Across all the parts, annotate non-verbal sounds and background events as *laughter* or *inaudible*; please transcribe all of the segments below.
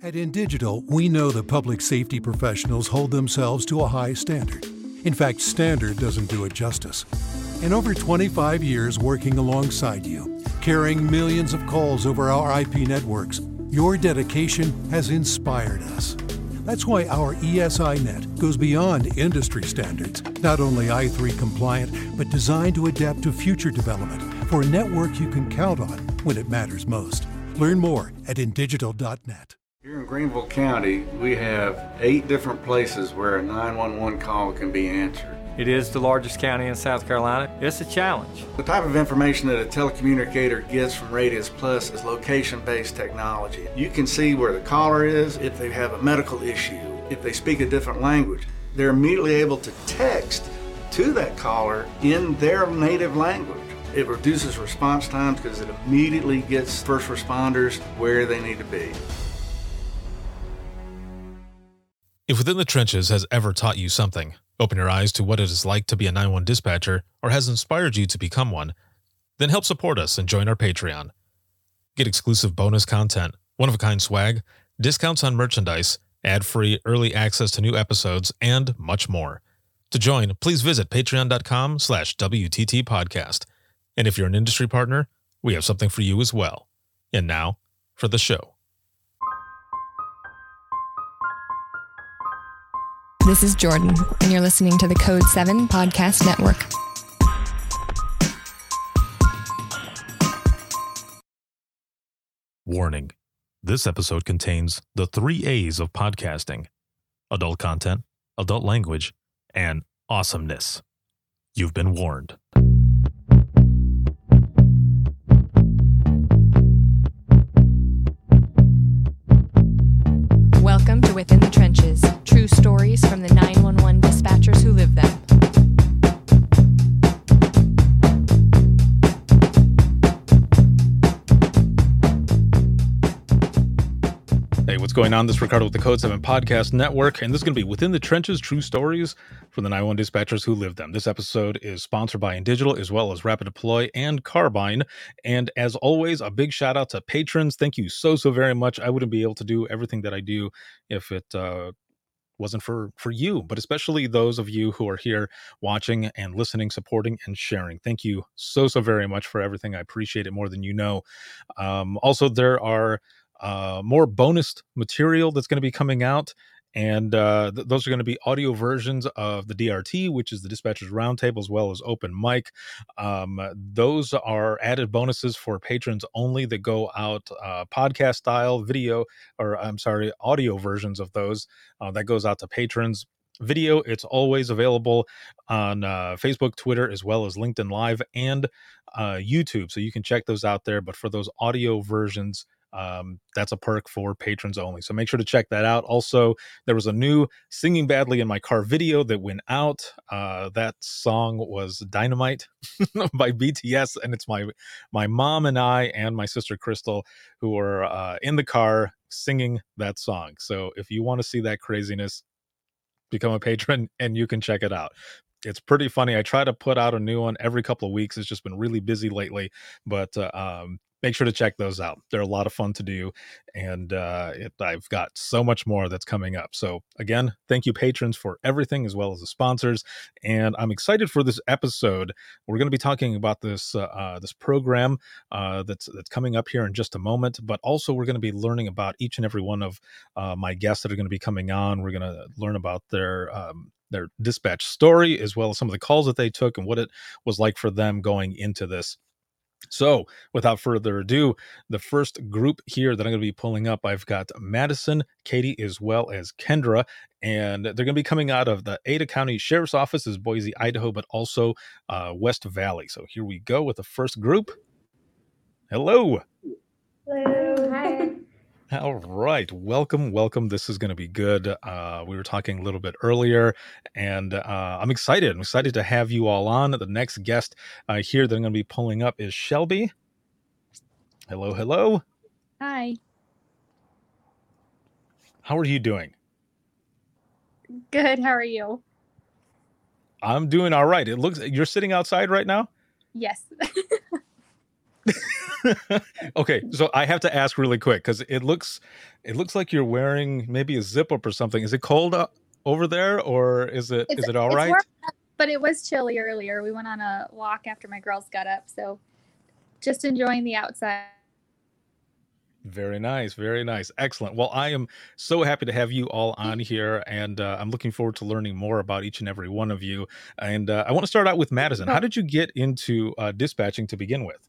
At INdigital, we know that public safety professionals hold themselves to a high standard. In fact, standard doesn't do it justice. In over 25 years working alongside you, carrying millions of calls over our IP networks, your dedication has inspired us. That's why our ESI Net goes beyond industry standards, not only i3 compliant, but designed to adapt to future development for a network you can count on when it matters most. Learn more at indigital.net. Here in Greenville County, we have eight different places where a 911 call can be answered. It is the largest county in South Carolina. It's a challenge. The type of information that a telecommunicator gets from Radius Plus is location based technology. You can see where the caller is, if they have a medical issue, if they speak a different language. They're immediately able to text to that caller in their native language. It reduces response times because it immediately gets first responders where they need to be. If Within the Trenches has ever taught you something, open your eyes to what it is like to be a 911 dispatcher, or has inspired you to become one, then help support us and join our Patreon. Get exclusive bonus content, one of a kind swag, discounts on merchandise, ad free early access to new episodes, and much more. To join, please visit patreon.com slash WTT podcast. And if you're an industry partner, we have something for you as well. And now for the show. This is Jordan, and you're listening to the Code 7 Podcast Network. Warning this episode contains the three A's of podcasting adult content, adult language, and awesomeness. You've been warned. Welcome to Within the Trenches true stories from the 911 dispatchers who live them. Hey, what's going on? This is Ricardo with the Code 7 Podcast Network, and this is going to be Within the Trenches True Stories from the 911 dispatchers who live them. This episode is sponsored by INdigital as well as RapidDeploy and Carbyne. And as always, a big shout out to patrons. Thank you so, so very much. I wouldn't be able to do everything that I do if it uh, wasn't for for you but especially those of you who are here watching and listening supporting and sharing. Thank you so so very much for everything. I appreciate it more than you know. Um, also there are uh, more bonus material that's going to be coming out and uh, th- those are going to be audio versions of the DRT, which is the Dispatchers Roundtable, as well as Open Mic. Um, those are added bonuses for patrons only that go out uh, podcast style video, or I'm sorry, audio versions of those uh, that goes out to patrons video it's always available on uh, facebook twitter as well as linkedin live and uh, youtube so you can check those out there but for those audio versions um, that's a perk for patrons only. So make sure to check that out. Also, there was a new Singing Badly in My Car video that went out. Uh, that song was Dynamite *laughs* by BTS, and it's my my mom and I and my sister Crystal who are uh, in the car singing that song. So if you want to see that craziness, become a patron *laughs* and you can check it out it's pretty funny. I try to put out a new one every couple of weeks. It's just been really busy lately, but uh, um, make sure to check those out. They're a lot of fun to do, and uh, it, I've got so much more that's coming up. So again, thank you patrons for everything as well as the sponsors, and I'm excited for this episode. We're going to be talking about this uh, uh, this program uh, that's that's coming up here in just a moment, but also we're going to be learning about each and every one of uh, my guests that are going to be coming on. We're going to learn about their um, their dispatch story as well as some of the calls that they took and what it was like for them going into this so, without further ado, the first group here that I'm going to be pulling up, I've got Madison, Kayte, as well as Kendra, and they're going to be coming out of the Ada County Sheriff's Office, is Boise, Idaho, but also uh, West Valley. So here we go with the first group. Hello. Hello. Hi. *laughs* All right. Welcome. Welcome. This is going to be good. Uh, we were talking a little bit earlier, and uh, I'm excited. I'm excited to have you all on. The next guest uh, here that I'm going to be pulling up is Shelby. Hello. Hello. Hi. How are you doing? Good. How are you? I'm doing all right. It looks you're sitting outside right now. Yes. *laughs* *laughs* okay, so I have to ask really quick because it looks it looks like you're wearing maybe a zip up or something. Is it cold uh, over there, or is it It's, is it all right? warm but it was chilly earlier. We went on a walk after my girls got up, so just enjoying the outside. Very nice, very nice, excellent. Well, I am so happy to have you all on here, and uh, I'm looking forward to learning more about each and every one of you. And uh, I want to start out with Madison. How did you get into uh, dispatching to begin with?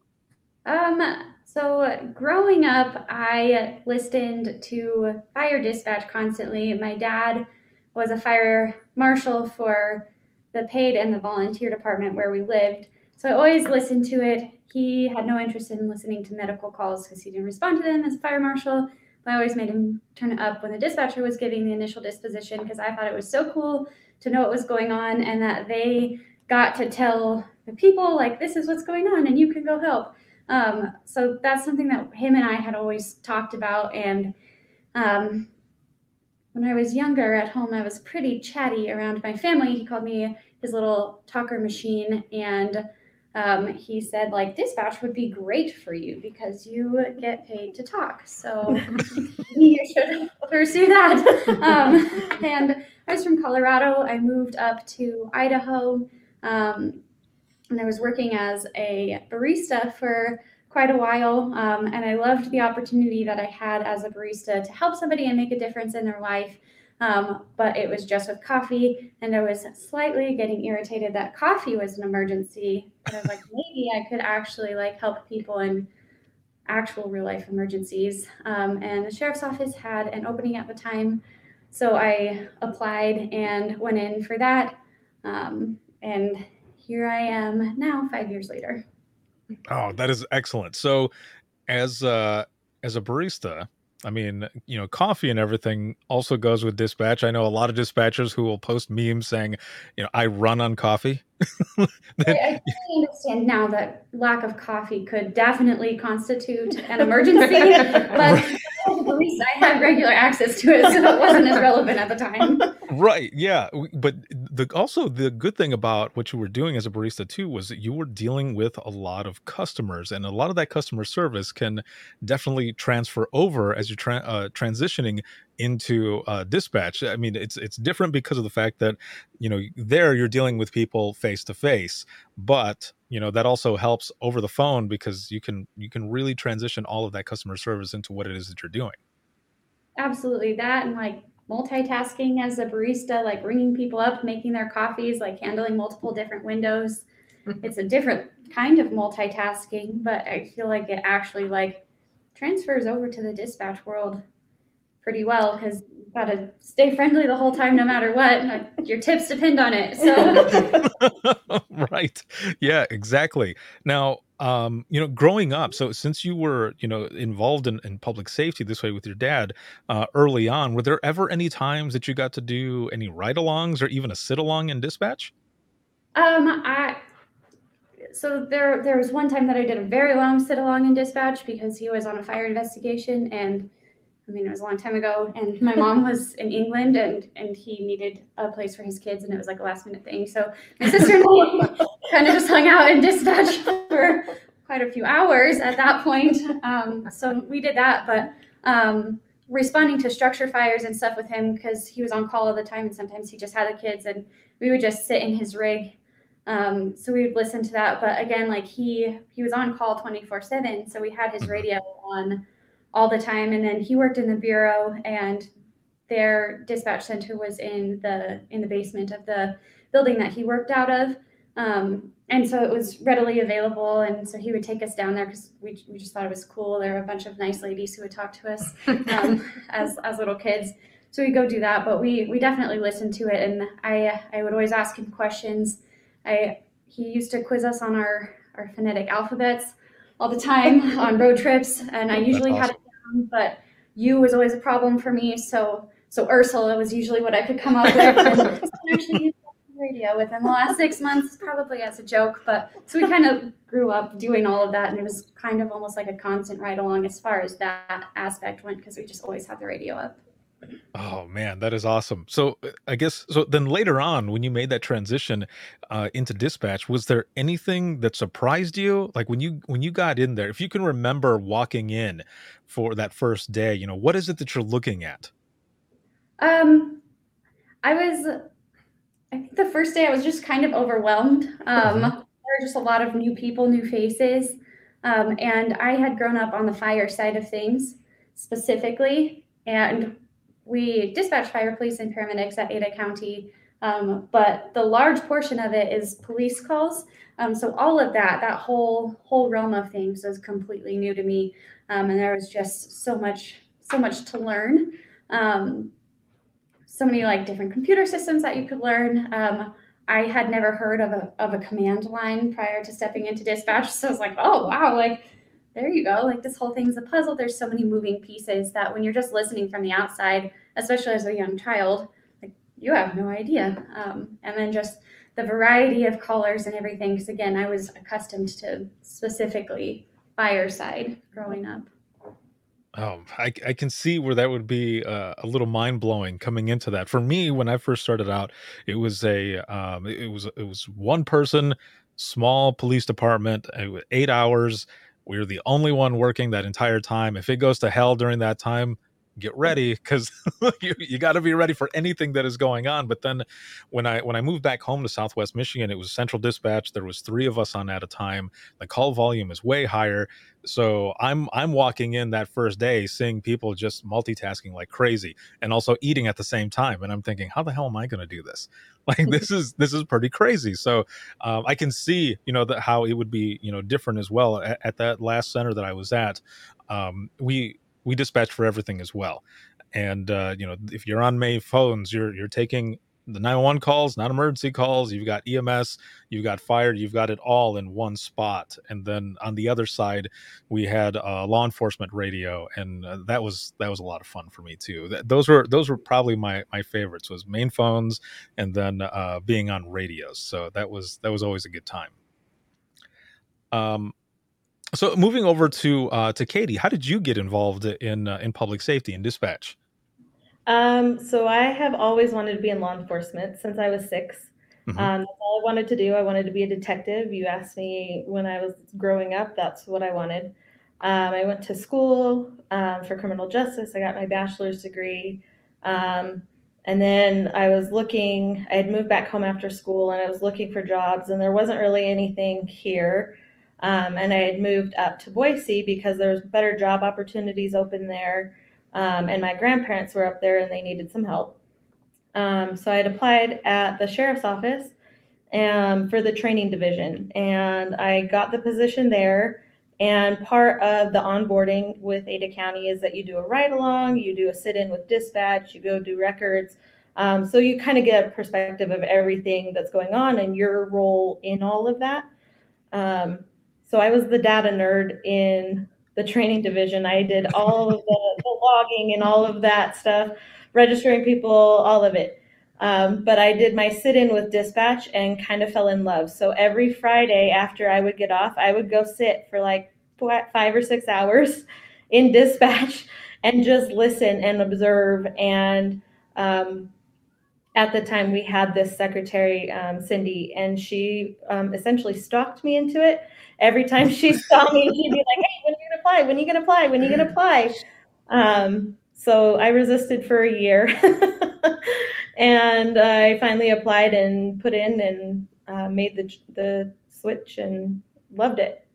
Um, so growing up, I listened to fire dispatch constantly. My dad was a fire marshal for the paid and the volunteer department where we lived. So I always listened to it. He had no interest in listening to medical calls because he didn't respond to them as a fire marshal. But I always made him turn it up when the dispatcher was giving the initial disposition because I thought it was so cool to know what was going on and that they got to tell the people, like, this is what's going on and you can go help. Um, so that's something that him and I had always talked about. And um, when I was younger at home, I was pretty chatty around my family. He called me his little talker machine, and um, he said, like, dispatch would be great for you because you get paid to talk. So *laughs* you should pursue that. Um, and I was from Colorado. I moved up to Idaho. Um, and I was working as a barista for quite a while. Um, and I loved the opportunity that I had as a barista to help somebody and make a difference in their life. Um, but it was just with coffee, and I was slightly getting irritated that coffee was an emergency. But I was like, maybe I could actually like help people in actual real life emergencies. Um, and the sheriff's office had an opening at the time, so I applied and went in for that. Um, and here I am now, five years later. Oh, that is excellent. So, as uh, as a barista, I mean, you know, coffee and everything also goes with dispatch. I know a lot of dispatchers who will post memes saying, you know, I run on coffee. *laughs* I, I totally understand now that lack of coffee could definitely constitute *laughs* an emergency, but as a barista, I had regular access to it, so it wasn't as relevant at the time. *laughs* right yeah but the also the good thing about what you were doing as a barista too was that you were dealing with a lot of customers and a lot of that customer service can definitely transfer over as you're tra- uh, transitioning into uh, dispatch. I mean it's it's different because of the fact that you know there you're dealing with people face to face but you know that also helps over the phone because you can you can really transition all of that customer service into what it is that you're doing. Absolutely, that and like multitasking as a barista, like ringing people up, making their coffees, like handling multiple different windows. *laughs* It's a different kind of multitasking, but I feel like it actually like transfers over to the dispatch world pretty well because you've got to stay friendly the whole time, no matter what. Your tips depend on it. So *laughs* right yeah exactly now um you know growing up so since you were you know involved in, in public safety this way with your dad uh early on were there ever any times that you got to do any ride-alongs or even a sit-along in dispatch? Um, I so there there was one time that I did a very long sit along in dispatch because he was on a fire investigation and I mean it was a long time ago and my mom *laughs* was in England and and he needed a place for his kids and it was like a last minute thing. So my sister and I *laughs* kind of just hung out in dispatch for quite a few hours at that point. Um, so we did that, but um, responding to structure fires and stuff with him because he was on call all the time and sometimes he just had the kids and we would just sit in his rig um, so we would listen to that but again like he he was on call 24 7 so we had his radio on all the time. And then he worked in the bureau and their dispatch center was in the in the basement of the building that he worked out of. Um, and so it was readily available and so he would take us down there because we, we just thought it was cool. There were a bunch of nice ladies who would talk to us *laughs* um, as as little kids. So we go do that but we we definitely listened to it and i i would always ask him questions. I he used to quiz us on our our phonetic alphabets all the time *laughs* on road trips and i That's usually had it down but u was always a problem for me so so ursula was usually what i could come up with. And *laughs* actually used radio within the last six months probably as a joke but so we kind of grew up doing all of that and it was kind of almost like a constant ride along as far as that aspect went because we just always had the radio up Oh man, that is awesome. So uh, I guess so then later on when you made that transition uh into dispatch, was there anything that surprised you? Like when you when you got in there, if you can remember walking in for that first day, you know, what is it that you're looking at? Um, I was, I think the first day I was just kind of overwhelmed. Um, hmm there were just a lot of new people, new faces. Um, and I had grown up on the fire side of things specifically. And we dispatch fire, police, and paramedics at Ada County. Um, but the large portion of it is police calls. Um, so all of that, that whole whole realm of things was completely new to me. Um, and there was just so much, so much to learn. Um, so many like different computer systems that you could learn. Um, I had never heard of a, of a command line prior to stepping into dispatch. *laughs* So I was like, oh, wow, like there you go. Like this whole thing's a puzzle. There's so many moving pieces that when you're just listening from the outside, especially as a young child, like you have no idea. Um, and then just the variety of callers and everything. Because again, I was accustomed to specifically fireside growing up. Oh, I, I can see where that would be uh, a little mind blowing coming into that. For me, when I first started out, it was a um, it was it was one person, small police department, uh, eight hours. We were the only one working that entire time. If it goes to hell during that time, get ready because *laughs* you, you got to be ready for anything that is going on. But then when I when I moved back home to Southwest Michigan, it was Central Dispatch. There was three of us on at a time. The call volume is way higher so i'm i'm walking in that first day seeing people just multitasking like crazy and also eating at the same time and i'm thinking how the hell am i going to do this *laughs* like this is this is pretty crazy so um, i can see you know that how it would be you know different as well at, at that last center that i was at um, we we dispatch for everything as well and uh, you know if you're on may phones you're you're taking the 911 calls, not emergency calls. You've got EMS, you've got fire, you've got it all in one spot. And then on the other side, we had uh, law enforcement radio, and uh, that was that was a lot of fun for me too. Th- those were those were probably my my favorites was main phones, and then uh, being on radios. So that was that was always a good time. Um, so moving over to uh, to Kayte, how did you get involved in uh, in public safety and dispatch? Um, so I have always wanted to be in law enforcement since I was six. hmm Um, that's all I wanted to do. I wanted to be a detective. You asked me when I was growing up, that's what I wanted. Um, I went to school um, for criminal justice. I got my bachelor's degree. Um, and then I was looking, I had moved back home after school and I was looking for jobs, and there wasn't really anything here. Um, and I had moved up to Boise because there was better job opportunities open there. Um, and my grandparents were up there and they needed some help. Um, so I had applied at the sheriff's office um, for the training division, and I got the position there. And part of the onboarding with Ada County is that you do a ride along, you do a sit in with dispatch, you go do records. Um, so you kind of get a perspective of everything that's going on and your role in all of that. Um, so I was the data nerd in the training division. I did all of the, *laughs* the logging and all of that stuff, registering people, all of it. Um, but I did my sit in with dispatch and kind of fell in love. So every Friday after I would get off, I would go sit for like five or six hours *laughs* in dispatch and just listen and observe. And um, at the time, we had this secretary, um, Cindy, and she um, essentially stalked me into it. Every time *laughs* she saw me, she'd be like, "Hey, when are you gonna apply? When are you gonna apply? When are you gonna apply?" Um, so I resisted for a year, *laughs* and I finally applied and put in and uh, made the the switch and loved it.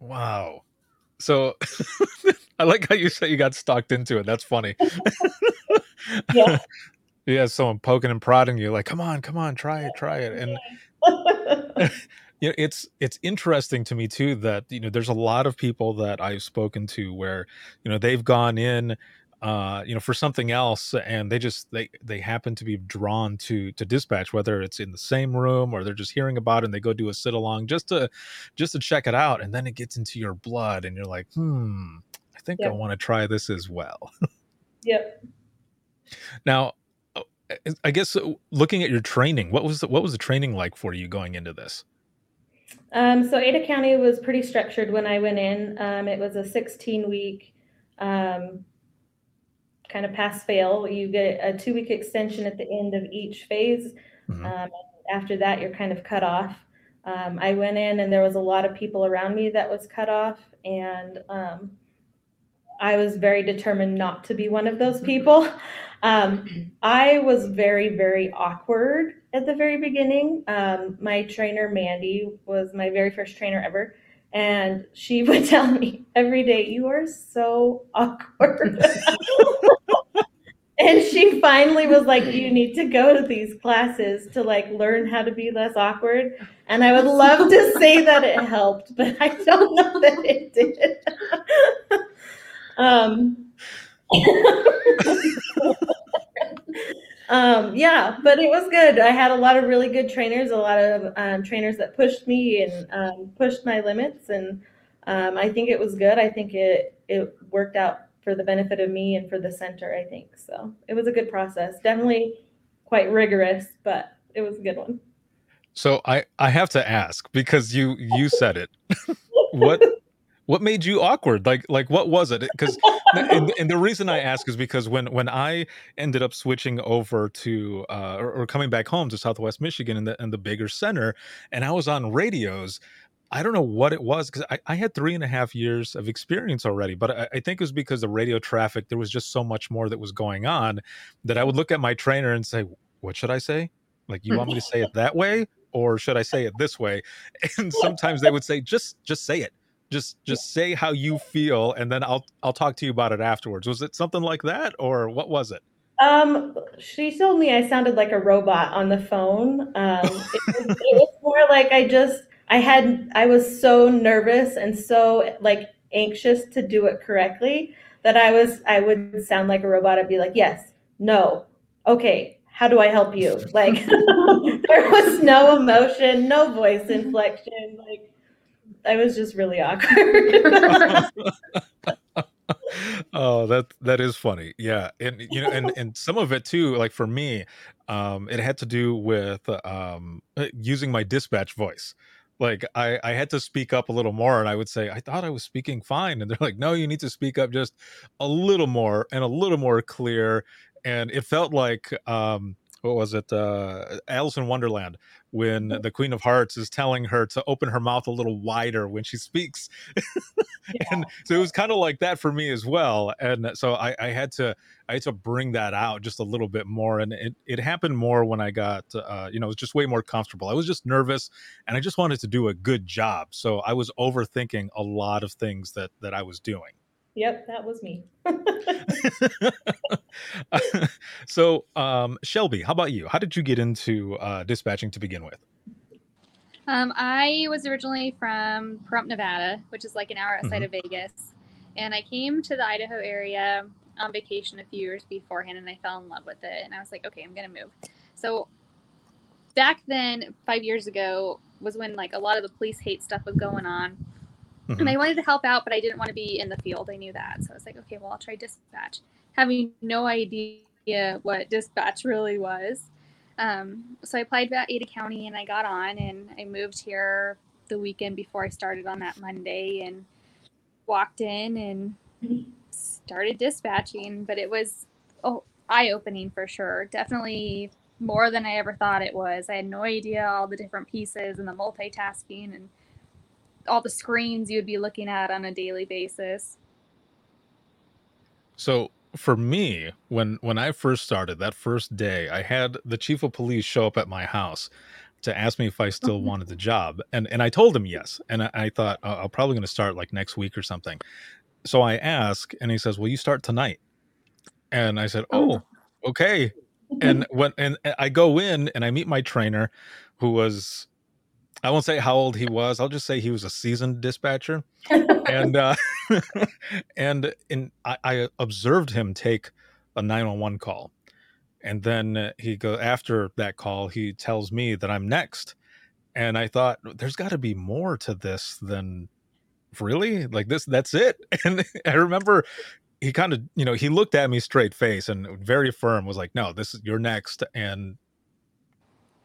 Wow. So *laughs* I like how you said you got stalked into it. That's funny. Yeah. have someone poking and prodding you, like, come on, come on, try it, try it. And you know, it's it's interesting to me too that you know there's a lot of people that I've spoken to where you know they've gone in uh you know for something else and they just they they happen to be drawn to to dispatch whether it's in the same room or they're just hearing about it and they go do a sit along just to just to check it out and then it gets into your blood and you're like hmm i think i want to try this as well. *laughs* Yep. now uh, i guess looking at your training what was the, what was the training like for you going into this Um, so Ada County was pretty structured when I went in. Um, it was a 16 week um, kind of pass fail. You get a two week extension at the end of each phase. Mhm. Um, after that, you're kind of cut off. Um, I went in and there was a lot of people around me that was cut off, and um, I was very determined not to be one of those people. *laughs* Um, I was very, very awkward at the very beginning. Um, my trainer, Mandy, was my very first trainer ever. And she *laughs* would tell me every day, You are so awkward. *laughs* and she finally was like, You need to go to these classes to like learn how to be less awkward. And I would *laughs* love to say that it helped, but I don't know that it did. um, um, yeah, but it was good. I had a lot of really good trainers, a lot of um, trainers that pushed me and um, pushed my limits, and um, I think it was good. I think it it worked out for the benefit of me and for the center. I think so. It was a good process. Definitely quite rigorous, but it was a good one. So I I have to ask because you you said it. *laughs* what what made you awkward? Like like what was it? Because and, and the reason I ask is because when when I ended up switching over to uh, or, or coming back home to Southwest Michigan in the in the bigger center, and I was on radios. I don't know what it was because I, I had three and a half years of experience already, but I, I think it was because the radio traffic, there was just so much more that was going on that I would look at my trainer and say, What should I say? Like, you want me to say it that way? Or should I say it this way? *laughs* And sometimes they would say, just just say it. Just just say how you feel and then I'll I'll talk to you about it afterwards. Was it something like that or what was it? Um, she told me I sounded like a robot on the phone. Um, it, was, it was more like I just I had I was so nervous and so like anxious to do it correctly that I was I would sound like a robot. I'd be like, yes, no, okay, how do I help you? Like *laughs* there was no emotion, no voice *laughs* inflection. Like I was just really awkward. *laughs* oh that that is funny yeah and you know and and some of it too like for me um it had to do with um uh, using my dispatch voice like i i had to speak up a little more and i would say i thought i was speaking fine and they're like no you need to speak up just a little more and a little more clear and it felt like um what was it uh alice in wonderland when the queen of hearts is telling her to open her mouth a little wider when she speaks. *laughs* And so it was kind of like that for me as well and so I, I had to i had to bring that out just a little bit more and it, it happened more when i got uh, you know it was just way more comfortable. I was just nervous and i just wanted to do a good job so i was overthinking a lot of things that that i was doing yep, that was me. *laughs* so um shelby how about you how did you get into uh dispatching to begin with Um, I was originally from Pahrump, Nevada, which is like an hour outside of Vegas. And I came to the Idaho area on vacation a few years beforehand and I fell in love with it. And I was like, okay, I'm going to move. So back then, five years ago, was when like a lot of the police hate stuff was going on. Mhm. And I wanted to help out, but I didn't want to be in the field. I knew that. So I was like, okay, well, I'll try dispatch. Having no idea what dispatch really was. Um, so I applied at Ada County and I got on and I moved here the weekend before I started on that Monday and walked in and started dispatching. But it was oh, eye opening for sure. Definitely more than I ever thought it was. I had no idea all the different pieces and the multitasking and all the screens you'd be looking at on a daily basis. So for me, when when I first started that first day, I had the chief of police show up at my house to ask me if I still *laughs* wanted the job, and and I told him yes, and I, I thought "Oh, I'm probably going to start like next week or something. So I ask, and he says, "Will you start tonight," and I said, "Oh, oh okay." And *laughs* when and I go in and I meet my trainer, who was I won't say how old he was. I'll just say he was a seasoned dispatcher and uh, *laughs* *laughs* and in I, I observed him take a 911 call and then uh, he go after that call he tells me that i'm next and i thought there's got to be more to this than really like this that's it *laughs* and i remember he kind of you know he looked at me straight face and very firm was like no this is you're next and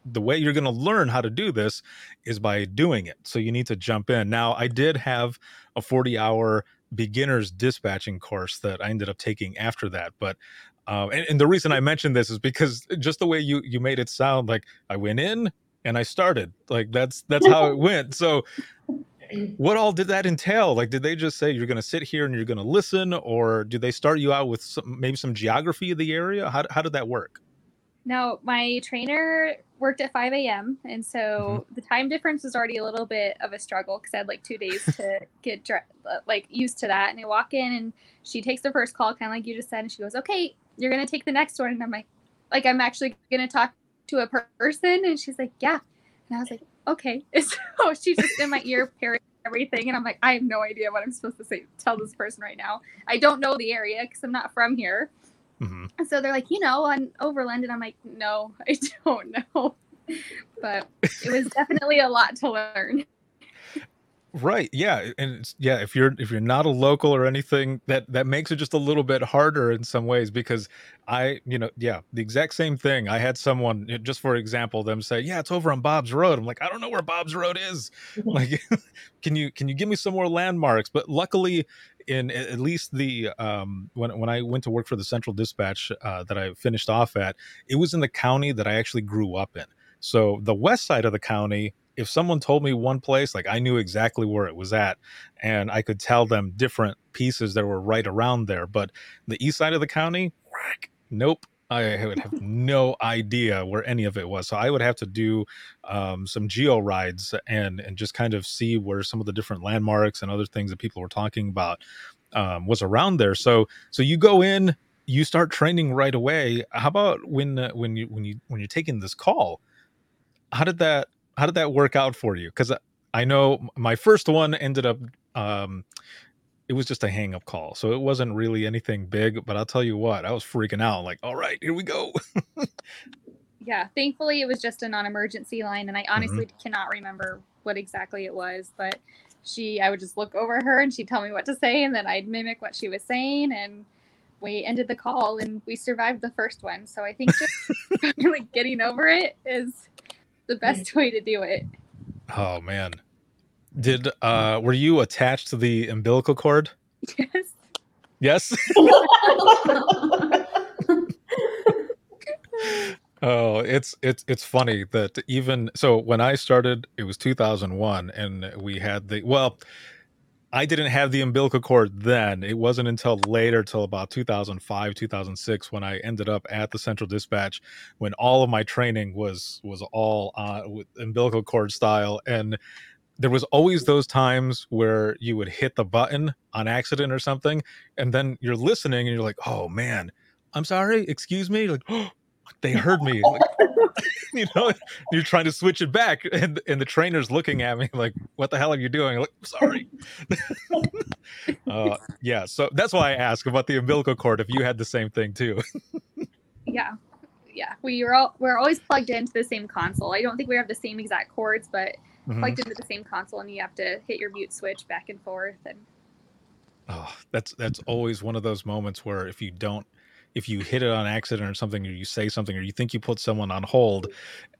the way you're going to learn how to do this is by doing it so you need to jump in now i did have a 40 hour beginner's dispatching course that I ended up taking after that. But um, and, and the reason I mentioned this is because just the way you you made it sound like I went in and I started like that's that's how it went. So what all did that entail? Like, did they just say you're going to sit here and you're going to listen, or do they start you out with some, maybe some geography of the area? How how did that work? Now, my trainer worked at 5 a.m. And so Mm-hmm. the time difference was already a little bit of a struggle because I had like two days *laughs* to get uh, like used to that. And I walk in and she takes the first call, kind of like you just said, and she goes, "Okay, you're gonna take the next one." And I'm like, "Like I'm actually gonna talk to a person?" And she's like, "Yeah." And I was like, "Okay." *laughs* So she's just in my ear parroting everything, and I'm like, "I have no idea what I'm supposed to say. Tell this person right now. I don't know the area because I'm not from here." Hmm And so they're like, you know, on Overland, and I'm like, no, *laughs* I don't know. *laughs* But it was definitely a lot to learn. Right. Yeah. And it's, yeah, if you're if you're not a local or anything, that that makes it just a little bit harder in some ways because I, you know, yeah, the exact same thing. I had someone just for example, them say, "Yeah, it's over on Bob's Road." I'm like, "I don't know where Bob's Road is." *laughs* like, *laughs* can you can you give me some more landmarks? But luckily, in at least the um when when I went to work for the Central Dispatch uh, that I finished off at, it was in the county that I actually grew up in. So the west side of the county, if someone told me one place, like I knew exactly where it was at, and I could tell them different pieces that were right around there. But the east side of the county, whack, nope. I would have *laughs* no idea where any of it was. So I would have to do um, some geo rides and and just kind of see where some of the different landmarks and other things that people were talking about um, was around there. So so you go in, you start training right away. How about when uh, when you when you when you're taking this call? How did that how did that work out for you? Because I know my first one ended up um, it was just a hang up call, so it wasn't really anything big. But I'll tell you what, I was freaking out. Like, all right, here we go. Yeah, thankfully it was just a non-emergency line, and I honestly cannot remember what exactly it was. But she, I would just look over her, and she'd tell me what to say, and then I'd mimic what she was saying, and we ended the call, and we survived the first one. So I think just *laughs* like getting over it is the best *laughs* way to do it. oh man, did uh were you attached to the umbilical cord? Yes. Yes. *laughs* Oh, it's it's it's funny that even so when I started, it was 2001, and we had the well, I didn't have the umbilical cord then. It wasn't until later, till about 2005, 2006, when I ended up at the Central Dispatch, when all of my training was was all uh, umbilical cord style, and there was always those times where you would hit the button on accident or something, and then you're listening and you're like, "Oh man, I'm sorry, excuse me," You're like, *gasps* "Oh, they heard me." Like, *laughs* you know, you're trying to switch it back, and and the trainer's looking at me like, "What the hell are you doing?" I'm like, sorry. *laughs* uh, yeah, so that's why I ask about the umbilical cord. If you had the same thing too. Yeah. Yeah. We were all we're always plugged into the same console. I don't think we have the same exact cords, but Mhm. plugged into the same console and you have to hit your mute switch back and forth and Oh, that's that's always one of those moments where if you don't if you hit it on accident or something or you say something or you think you put someone on hold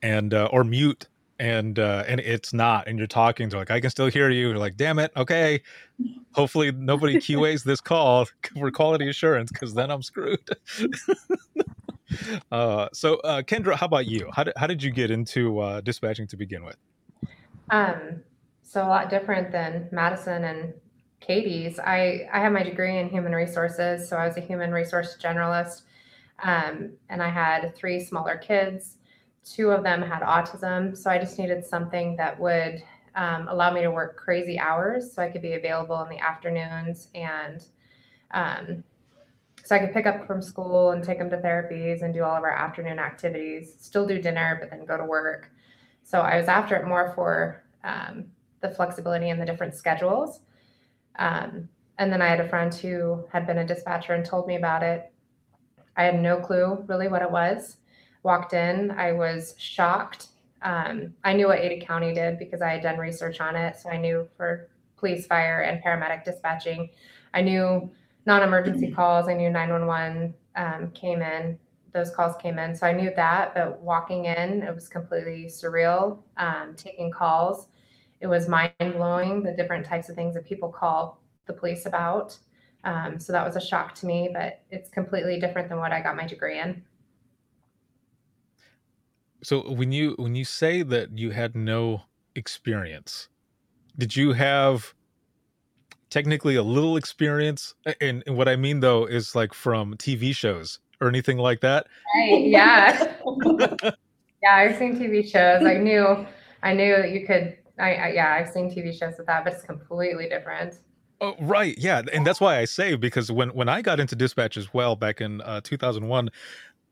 and uh, or mute and uh and it's not and you're talking to like I can still hear you you're like damn it okay. Hopefully nobody *laughs* QAs this call *laughs* for quality assurance because then I'm screwed. *laughs* Uh so uh Kendra how about you? How did, how did you get into uh dispatching to begin with? Um, so a lot different than Madison and Kayte's. I, I have my degree in human resources, so I was a human resource generalist. Um, and I had three smaller kids. Two of them had autism, so I just needed something that would um, allow me to work crazy hours so I could be available in the afternoons and um, so I could pick up from school and take them to therapies and do all of our afternoon activities, still do dinner, but then go to work. So I was after it more for um, the flexibility and the different schedules. Um, and then I had a friend who had been a dispatcher and told me about it. I had no clue really what it was. Walked in, I was shocked. Um, I knew what Ada County did because I had done research on it. So I knew for police, fire, and paramedic dispatching. I knew non emergency calls, I knew 911 um, came in those calls came in. So I knew that, but walking in, it was completely surreal. Um, taking calls, it was mind blowing the different types of things that people call the police about. Um, so that was a shock to me, but it's completely different than what I got my degree in. So when you when you say that you had no experience, did you have technically a little experience? And, and what I mean though is like from TV shows or anything like that. Right. Yeah. *laughs* yeah, I've seen TV shows. I knew I knew that you could I, I yeah, I've seen TV shows with that, but it's completely different. Oh, right. Yeah. And that's why I say because when when I got into dispatch as well back in uh, 2001,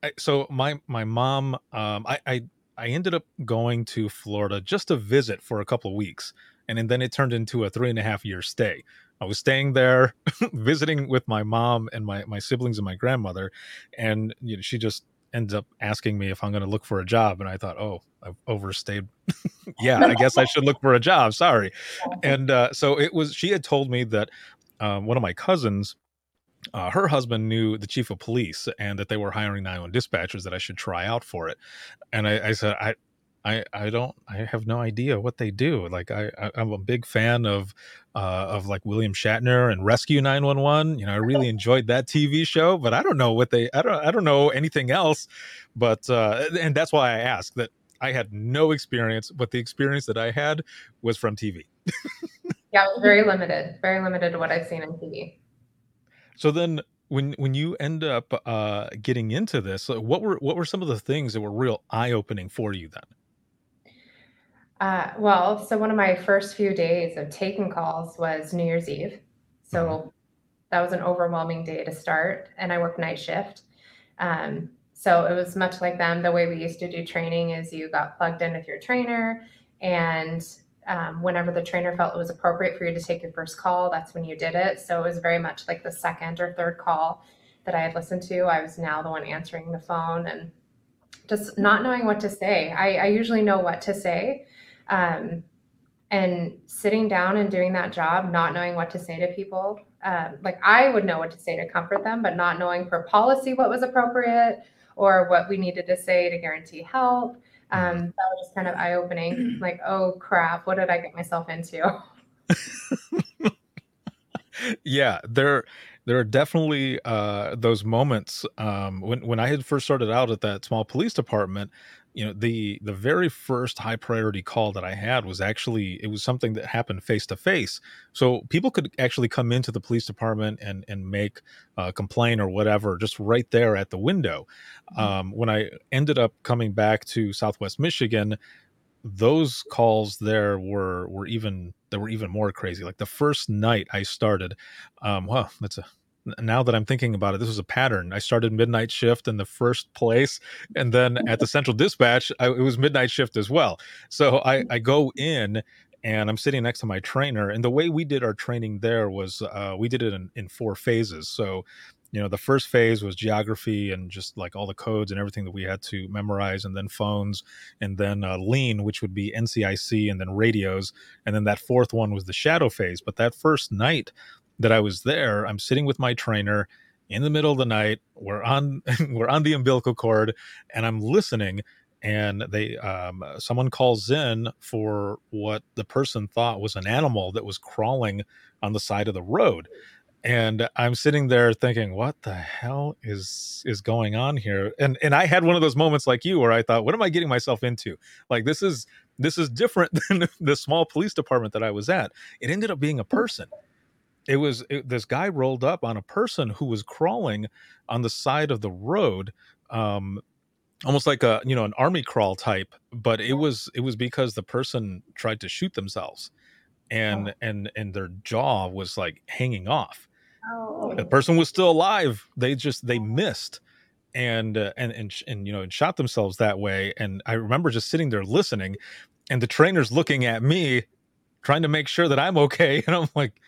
I, so my my mom um I, I I ended up going to Florida just to visit for a couple of weeks. And, and then it turned into a three and a half year stay. I was staying there, *laughs* visiting with my mom and my, my siblings and my grandmother. And you know, she just ended up asking me if I'm going to look for a job. And I thought, oh, I've overstayed. *laughs* yeah, I guess I should look for a job. Sorry. And uh, so it was, she had told me that um, one of my cousins, uh, her husband knew the chief of police and that they were hiring 911 dispatchers that I should try out for it. And I, I said, I, I, I don't I have no idea what they do. Like I, I am a big fan of uh, of like William Shatner and Rescue 911. You know, I really *laughs* enjoyed that TV show, but I don't know what they I don't I don't know anything else. But uh, and that's why I ask that I had no experience, but the experience that I had was from TV. yeah, very limited, very limited to what I've seen on TV. So then when when you end up uh, getting into this, what were what were some of the things that were real eye opening for you then? Uh, well, so one of my first few days of taking calls was New Year's Eve. So mm-hmm. that was an overwhelming day to start, and I worked night shift. Um, so it was much like them. The way we used to do training is you got plugged in with your trainer, and um, whenever the trainer felt it was appropriate for you to take your first call, that's when you did it. So it was very much like the second or third call that I had listened to. I was now the one answering the phone and just not knowing what to say. I, I usually know what to say. Um, and sitting down and doing that job, not knowing what to say to people, um, like I would know what to say to comfort them, but not knowing for policy what was appropriate or what we needed to say to guarantee help um, that was just kind of eye opening. *clears throat* Like, oh crap, what did I get myself into? *laughs* yeah, there there are definitely uh, those moments um, when when I had first started out at that small police department you know the the very first high priority call that i had was actually it was something that happened face to face. So people could actually come into the police department and and make a complaint or whatever just right there at the window. Mm-hmm. um, when i ended up coming back to southwest michigan those calls there were were even they were even more crazy. Like the first night i started um well that's a now that I'm thinking about it, this was a pattern. I started midnight shift in the first place, and then at the central dispatch, I, it was midnight shift as well. So I, I go in and I'm sitting next to my trainer. And the way we did our training there was uh, we did it in, in four phases. So, you know, the first phase was geography and just like all the codes and everything that we had to memorize, and then phones, and then uh, LEIN, which would be NCIC, and then radios. And then that fourth one was the shadow phase. But that first night, that I was there, I'm sitting with my trainer in the middle of the night. We're on *laughs* we're on the umbilical cord, and I'm listening. And they um, someone calls in for what the person thought was an animal that was crawling on the side of the road and i'm sitting there thinking what the hell is is going on here and and i had one of those moments like you where i thought what am i getting myself into like this is this is different *laughs* than the small police department that i was at it ended up being a person it was it, this guy rolled up on a person who was crawling on the side of the road um almost like a you know an army crawl type but it was it was because the person tried to shoot themselves and oh. and and their jaw was like hanging off oh. the person was still alive they just they missed and uh, and and and you know and shot themselves that way and i remember just sitting there listening and the trainer's looking at me trying to make sure that i'm okay *laughs* and i'm like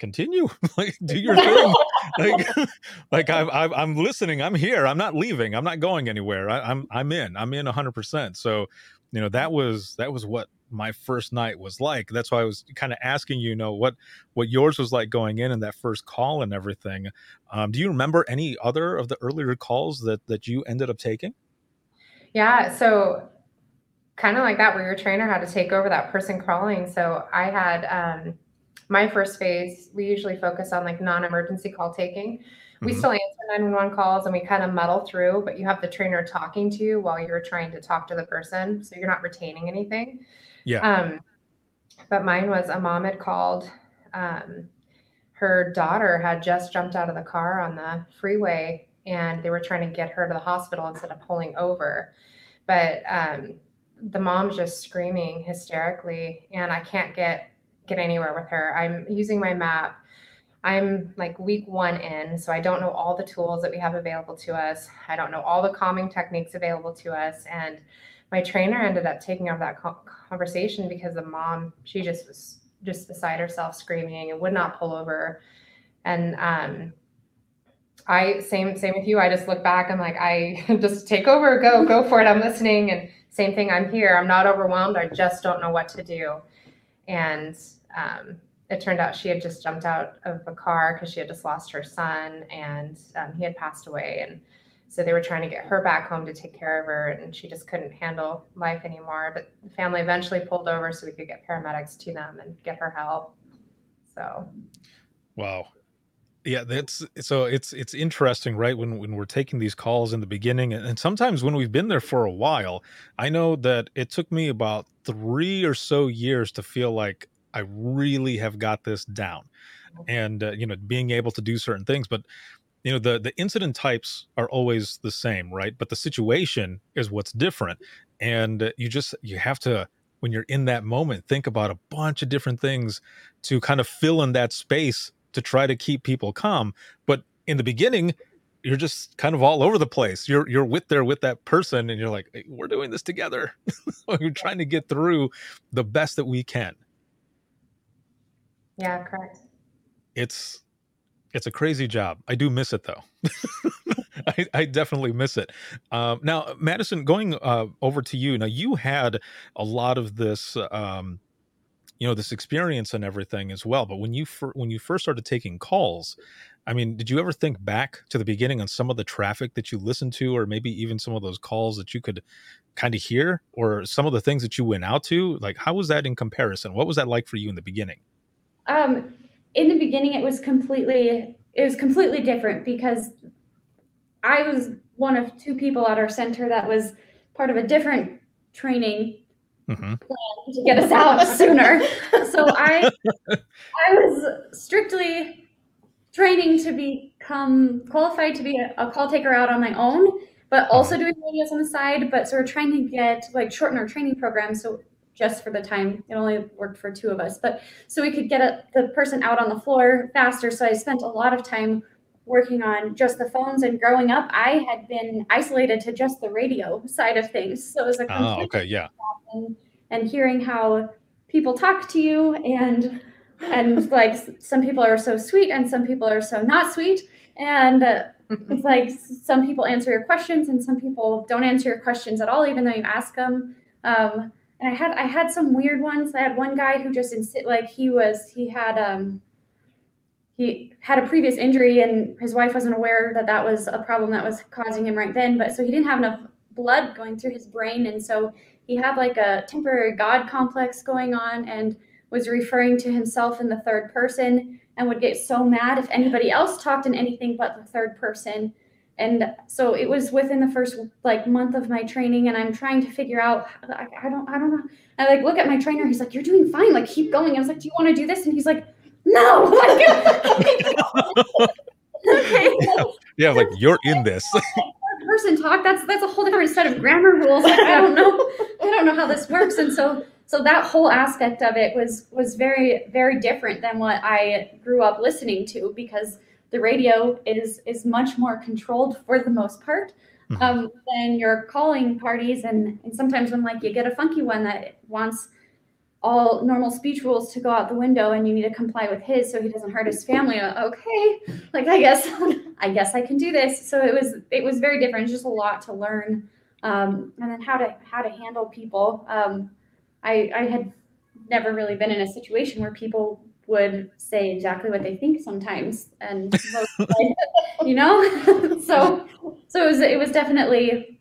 continue *laughs* like do your *laughs* thing. Like *laughs* like I'm, I'm i'm listening i'm here i'm not leaving i'm not going anywhere I, i'm i'm in i'm in 100% so you know that was that was what my first night was like. That's why i was kind of asking you, you know what what yours was like going in and that first call and everything. Um, do you remember any other of the earlier calls that that you ended up taking? Yeah so kind of like that where your trainer had to take over that person crawling so i had um my first phase, we usually focus on like non-emergency call taking. We Mhm. still answer 911 calls and we kind of muddle through, but you have the trainer talking to you while you're trying to talk to the person, so you're not retaining anything. Yeah. Um, but mine was a mom had called. Um, her daughter had just jumped out of the car on the freeway and they were trying to get her to the hospital instead of pulling over. But um, the mom's just screaming hysterically and I can't get get anywhere with her. I'm using my map. I'm like week one in, so I don't know all the tools that we have available to us. I don't know all the calming techniques available to us. And my trainer ended up taking over that conversation because the mom, she just was just beside herself screaming and would not pull over. And um, I same same with you. I just look back. I'm like, I *laughs* just take over, go go for it. I'm listening. And same thing. I'm here. I'm not overwhelmed. I just don't know what to do. And um, it turned out she had just jumped out of a car because she had just lost her son and um, he had passed away. And so they were trying to get her back home to take care of her, and she just couldn't handle life anymore. But the family eventually pulled over so we could get paramedics to them and get her help. So Wow. Yeah, that's so it's it's interesting, right? When when we're taking these calls in the beginning and, sometimes when we've been there for a while, I know that it took me about three or so years to feel like I really have got this down. And uh, you know, being able to do certain things, but you know, the the incident types are always the same, right? But the situation is what's different. And uh, you just you have to when you're in that moment think about a bunch of different things to kind of fill in that space to try to keep people calm but in the beginning you're just kind of all over the place you're you're with there with that person and you're like hey, we're doing this together *laughs* we're trying to get through the best that we can yeah, correct. it's it's a crazy job. I do miss it though. *laughs* I, I definitely miss it. Um, now madison going uh, over to you. Now you had a lot of this um, you know this experience and everything as well but when you fir- when you first started taking calls i mean did you ever think back to the beginning on some of the traffic that you listened to or maybe even some of those calls that you could kind of hear or some of the things that you went out to? Like how was that in comparison? What was that like for you in the beginning Um, in the beginning, it was completely it was completely different because I was one of two people at our center that was part of a different training mm-hmm. to get us out sooner. So I I was strictly training to become qualified to be a, a call taker out on my own, but also doing videos on the side. But so we're trying to get like shorten our training program. So just for the time, it only worked for two of us, but so we could get a, the person out on the floor faster. So I spent a lot of time working on just the phones and growing up i had been isolated to just the radio side of things. So it was a oh okay yeah. and, and hearing how people talk to you and and *laughs* like some people are so sweet and some people are so not sweet. And uh, it's like some people answer your questions and some people don't answer your questions at all even though you ask them. Um, and i had i had some weird ones. I had one guy who just insi- like he was he had um he had a previous injury and his wife wasn't aware that that was a problem that was causing him right then but so he didn't have enough blood going through his brain. And so he had like a temporary god complex going on and was referring to himself in the third person and would get so mad if anybody else talked in anything but the third person and so it was within the first like month of my training and i'm trying to figure out i, I don't i don't know. I like look at my trainer he's like you're doing fine like keep going. I was like do you want to do this? And he's like no. *laughs* Like, *laughs* okay. Yeah like you're in this. *laughs* Person talk that's that's a whole different set of grammar rules. Like, i don't know. I don't know how this works. And so so that whole aspect of it was was very very different than what i grew up listening to because the radio is is much more controlled for the most part Mhm. um, than your calling parties. And and sometimes when like you get a funky one that wants all normal speech rules to go out the window and you need to comply with his so he doesn't hurt his family okay like i guess *laughs* i guess i can do this. So it was it was very different. It's just a lot to learn um, and then how to how to handle people. Um, i i had never really been in a situation where people would say exactly what they think sometimes and *laughs* you know *laughs* so so it was it was definitely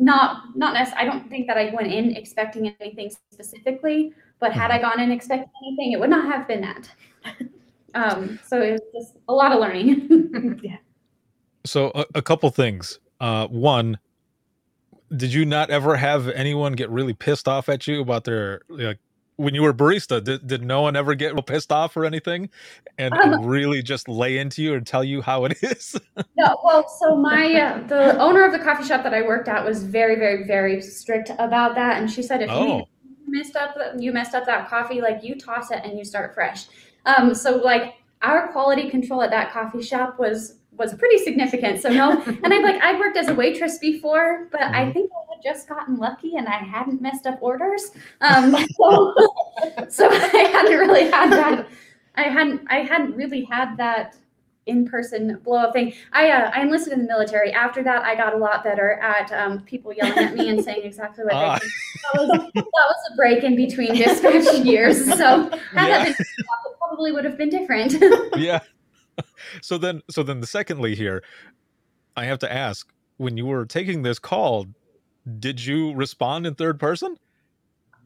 not not necessarily i don't think that i went in expecting anything specifically But had I gone in expecting anything, it would not have been that. *laughs* um, so it was just a lot of learning. yeah. So a, a couple things. Uh, one, did you not ever have anyone get really pissed off at you about their like when you were barista? Did, did no one ever get pissed off or anything, and, Um, really just lay into you and tell you how it *laughs* is? No, well, so my uh, the owner of the coffee shop that I worked at was very, very, very strict about that, and she said if Oh. you messed up you messed up that coffee, like you toss it and you start fresh. Um, so like our quality control at that coffee shop was was pretty significant. So no, *laughs* and I'm like I worked as a waitress before, but I think I had just gotten lucky and I hadn't messed up orders. *laughs* Um, so, so I hadn't really had that. I hadn't I hadn't really had that in-person blow up thing. I uh, I enlisted in the military. After that, I got a lot better at um, people yelling at me and saying exactly what Ah. they think. That was, that was a break in between dispatch years. So had Yeah. that been, probably would have been different. yeah. So then, so then, the secondly here, I have to ask: when you were taking this call, did you respond in third person?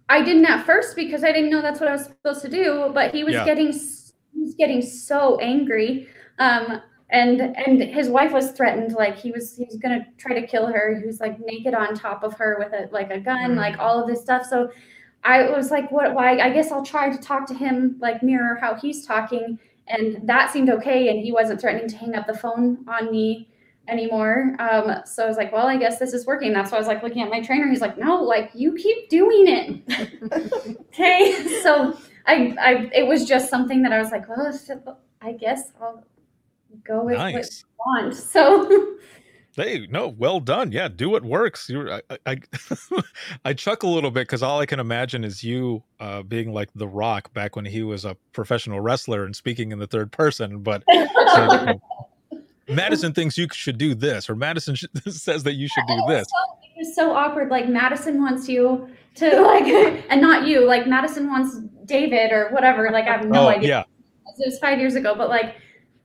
I didn't at first because I didn't know that's what I was supposed to do. But he was Yeah. getting he was getting so angry, um, and and his wife was threatened. Like he was he was gonna try to kill her. He was like naked on top of her with a like a gun, Mm. like all of this stuff. So I was like, what? Why? I guess I'll try to talk to him, like mirror how he's talking, and that seemed okay. And he wasn't threatening to hang up the phone on me anymore. Um, so I was like, well, I guess this is working. That's why I was like looking at my trainer. He's like, no, like you keep doing it. *laughs* okay. So I, I, it was just something that I was like, well, I guess I'll go with what you want. So *laughs* Hey, no, well done. Yeah, do what works. You, I, I, *laughs* I, chuckle a little bit because all I can imagine is you uh, being like The Rock back when he was a professional wrestler and speaking in the third person. But so, Madison thinks you should do this, or Madison sh- *laughs* says that you should do this. so, it was so awkward. Like Madison wants you to *laughs* like, and not you. Like Madison wants David or whatever. Like I have no oh, idea. yeah. It was five years ago, but like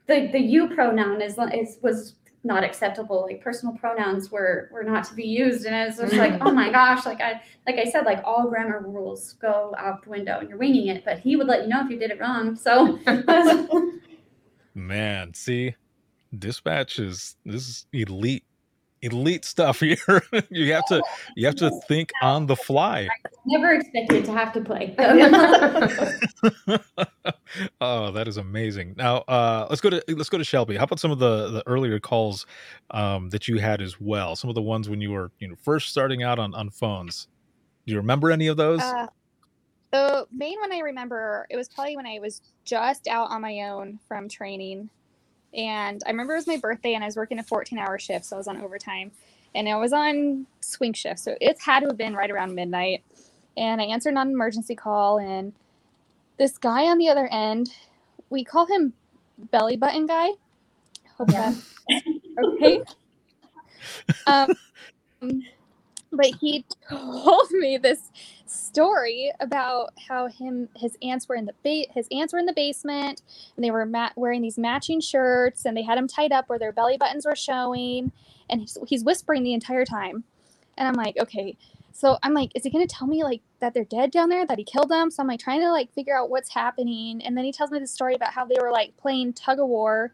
the the you pronoun is is was not acceptable. Like personal pronouns were were not to be used, and it's just mm. like, oh my gosh, like I like I said, like all grammar rules go out the window, and you're winging it. But he would let you know if you did it wrong. So *laughs* Man, see, dispatch is this is elite, elite stuff *laughs* here. you have to, you have to think on the fly. never expected to have to play. *laughs* *laughs* oh, that is amazing. Now, uh, let's go to let's go to Shelby. How about some of the the earlier calls um, that you had as well? Some of the ones when you were you know first starting out on on phones. Do you remember any of those? Uh, the main one I remember, it was probably when I was just out on my own from training. And I remember it was my birthday and I was working a 14 hour shift, so I was on overtime. And I was on swing shift, so it had to have been right around midnight. And I answered an emergency call, and this guy on the other end, we call him Belly Button Guy. Hope that okay. *laughs* Um, but he *laughs* told me this story about how him his aunts were in the ba- his aunts were in the basement and they were ma- wearing these matching shirts and they had them tied up where their belly buttons were showing and he's, he's whispering the entire time. And i'm like okay. So i'm like is he going to tell me like that they're dead down there that he killed them so i'm like trying to like figure out what's happening and then he tells me the story about how they were like playing tug of war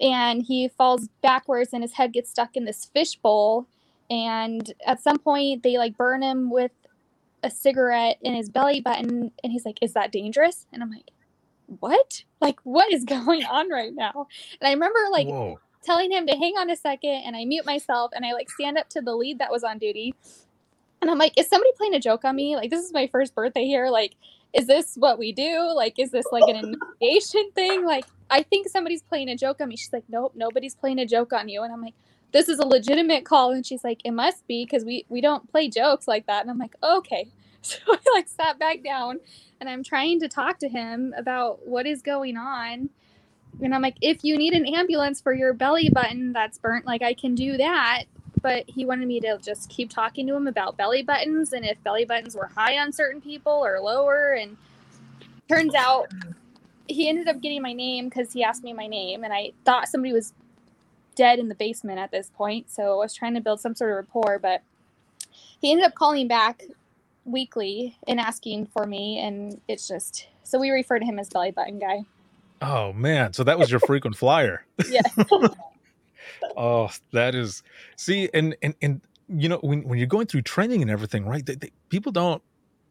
and he falls backwards and his head gets stuck in this fish bowl and at some point they like burn him with a cigarette in his belly button and he's like is that dangerous? And i'm like what? Like what is *laughs* going on right now? And i remember like Whoa. telling him to hang on a second and i mute myself and i like stand up to the lead that was on duty. And i'm like is somebody playing a joke on me? Like this is my first birthday here. Like is this what we do? Like is this like an *laughs* initiation thing? Like i think somebody's playing a joke on me. She's like nope nobody's playing a joke on you. And i'm like this is a legitimate call. And she's like it must be because we we don't play jokes like that. And i'm like okay. *laughs* So i like sat back down and i'm trying to talk to him about what is going on. And i'm like if you need an ambulance for your belly button that's burnt like i can do that. But he wanted me to just keep talking to him about belly buttons and if belly buttons were high on certain people or lower. And turns out he ended up getting my name because he asked me my name. And i thought somebody was dead in the basement at this point so i was trying to build some sort of rapport but he ended up calling back weekly and asking for me, and it's just so we refer to him as belly button guy. Oh man, so that was your frequent flyer. *laughs* *laughs* Yeah. oh, that is see, and and and you know when when you're going through training and everything, right? They, they, people don't.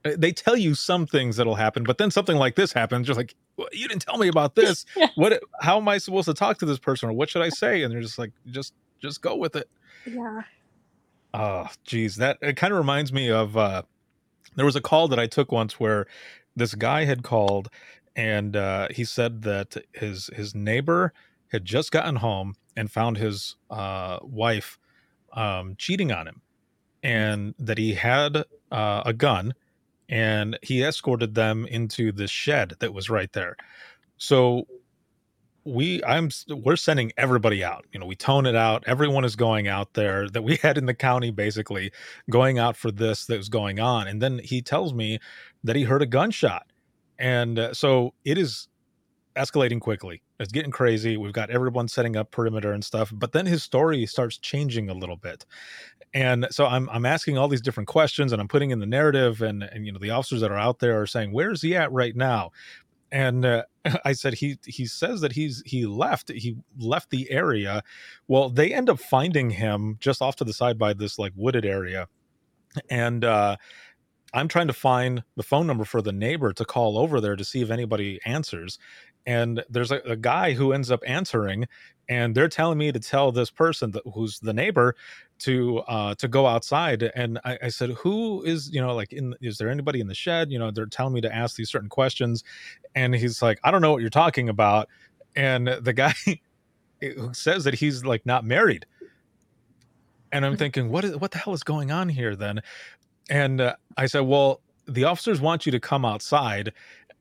They tell you some things that'll happen, but then something like this happens. You're like, well, you didn't tell me about *laughs* this. Yeah. What? How am I supposed to talk to this person, or what should I say? And they're just like, just just go with it. Yeah. Oh, geez, that it kind of reminds me of uh, there was a call that I took once where this guy had called and uh, he said that his his neighbor had just gotten home and found his uh, wife um, cheating on him, and that he had uh, a gun, and he escorted them into the shed that was right there. So we i'm we're sending everybody out you know we tone it out everyone is going out there that we *laughs* had in the county basically going out for this that was going on and then he tells me that he heard a gunshot and uh, so it is escalating quickly it's getting crazy we've got everyone setting up perimeter and stuff but then his story starts changing a little bit and so i'm i'm asking all these different questions and i'm putting in the narrative and and you know the officers that are out there are saying where's he at right now and uh, *laughs* I said he he says that he's he left he left the area. Well, they end up finding him just off to the side by this like wooded area, and uh, I'm trying to find the phone number for the neighbor to call over there to see if anybody answers. And there's a, a guy who ends up answering, and they're telling me to tell this person that, who's the neighbor to uh to go outside and I, I said who is you know like in is there anybody in the shed? You know they're telling me to ask these certain questions and he's like i don't know what you're talking about and the guy *laughs* who says that he's like not married. And i'm thinking what is what the hell is going on here then? And uh, i said well the officers want you to come outside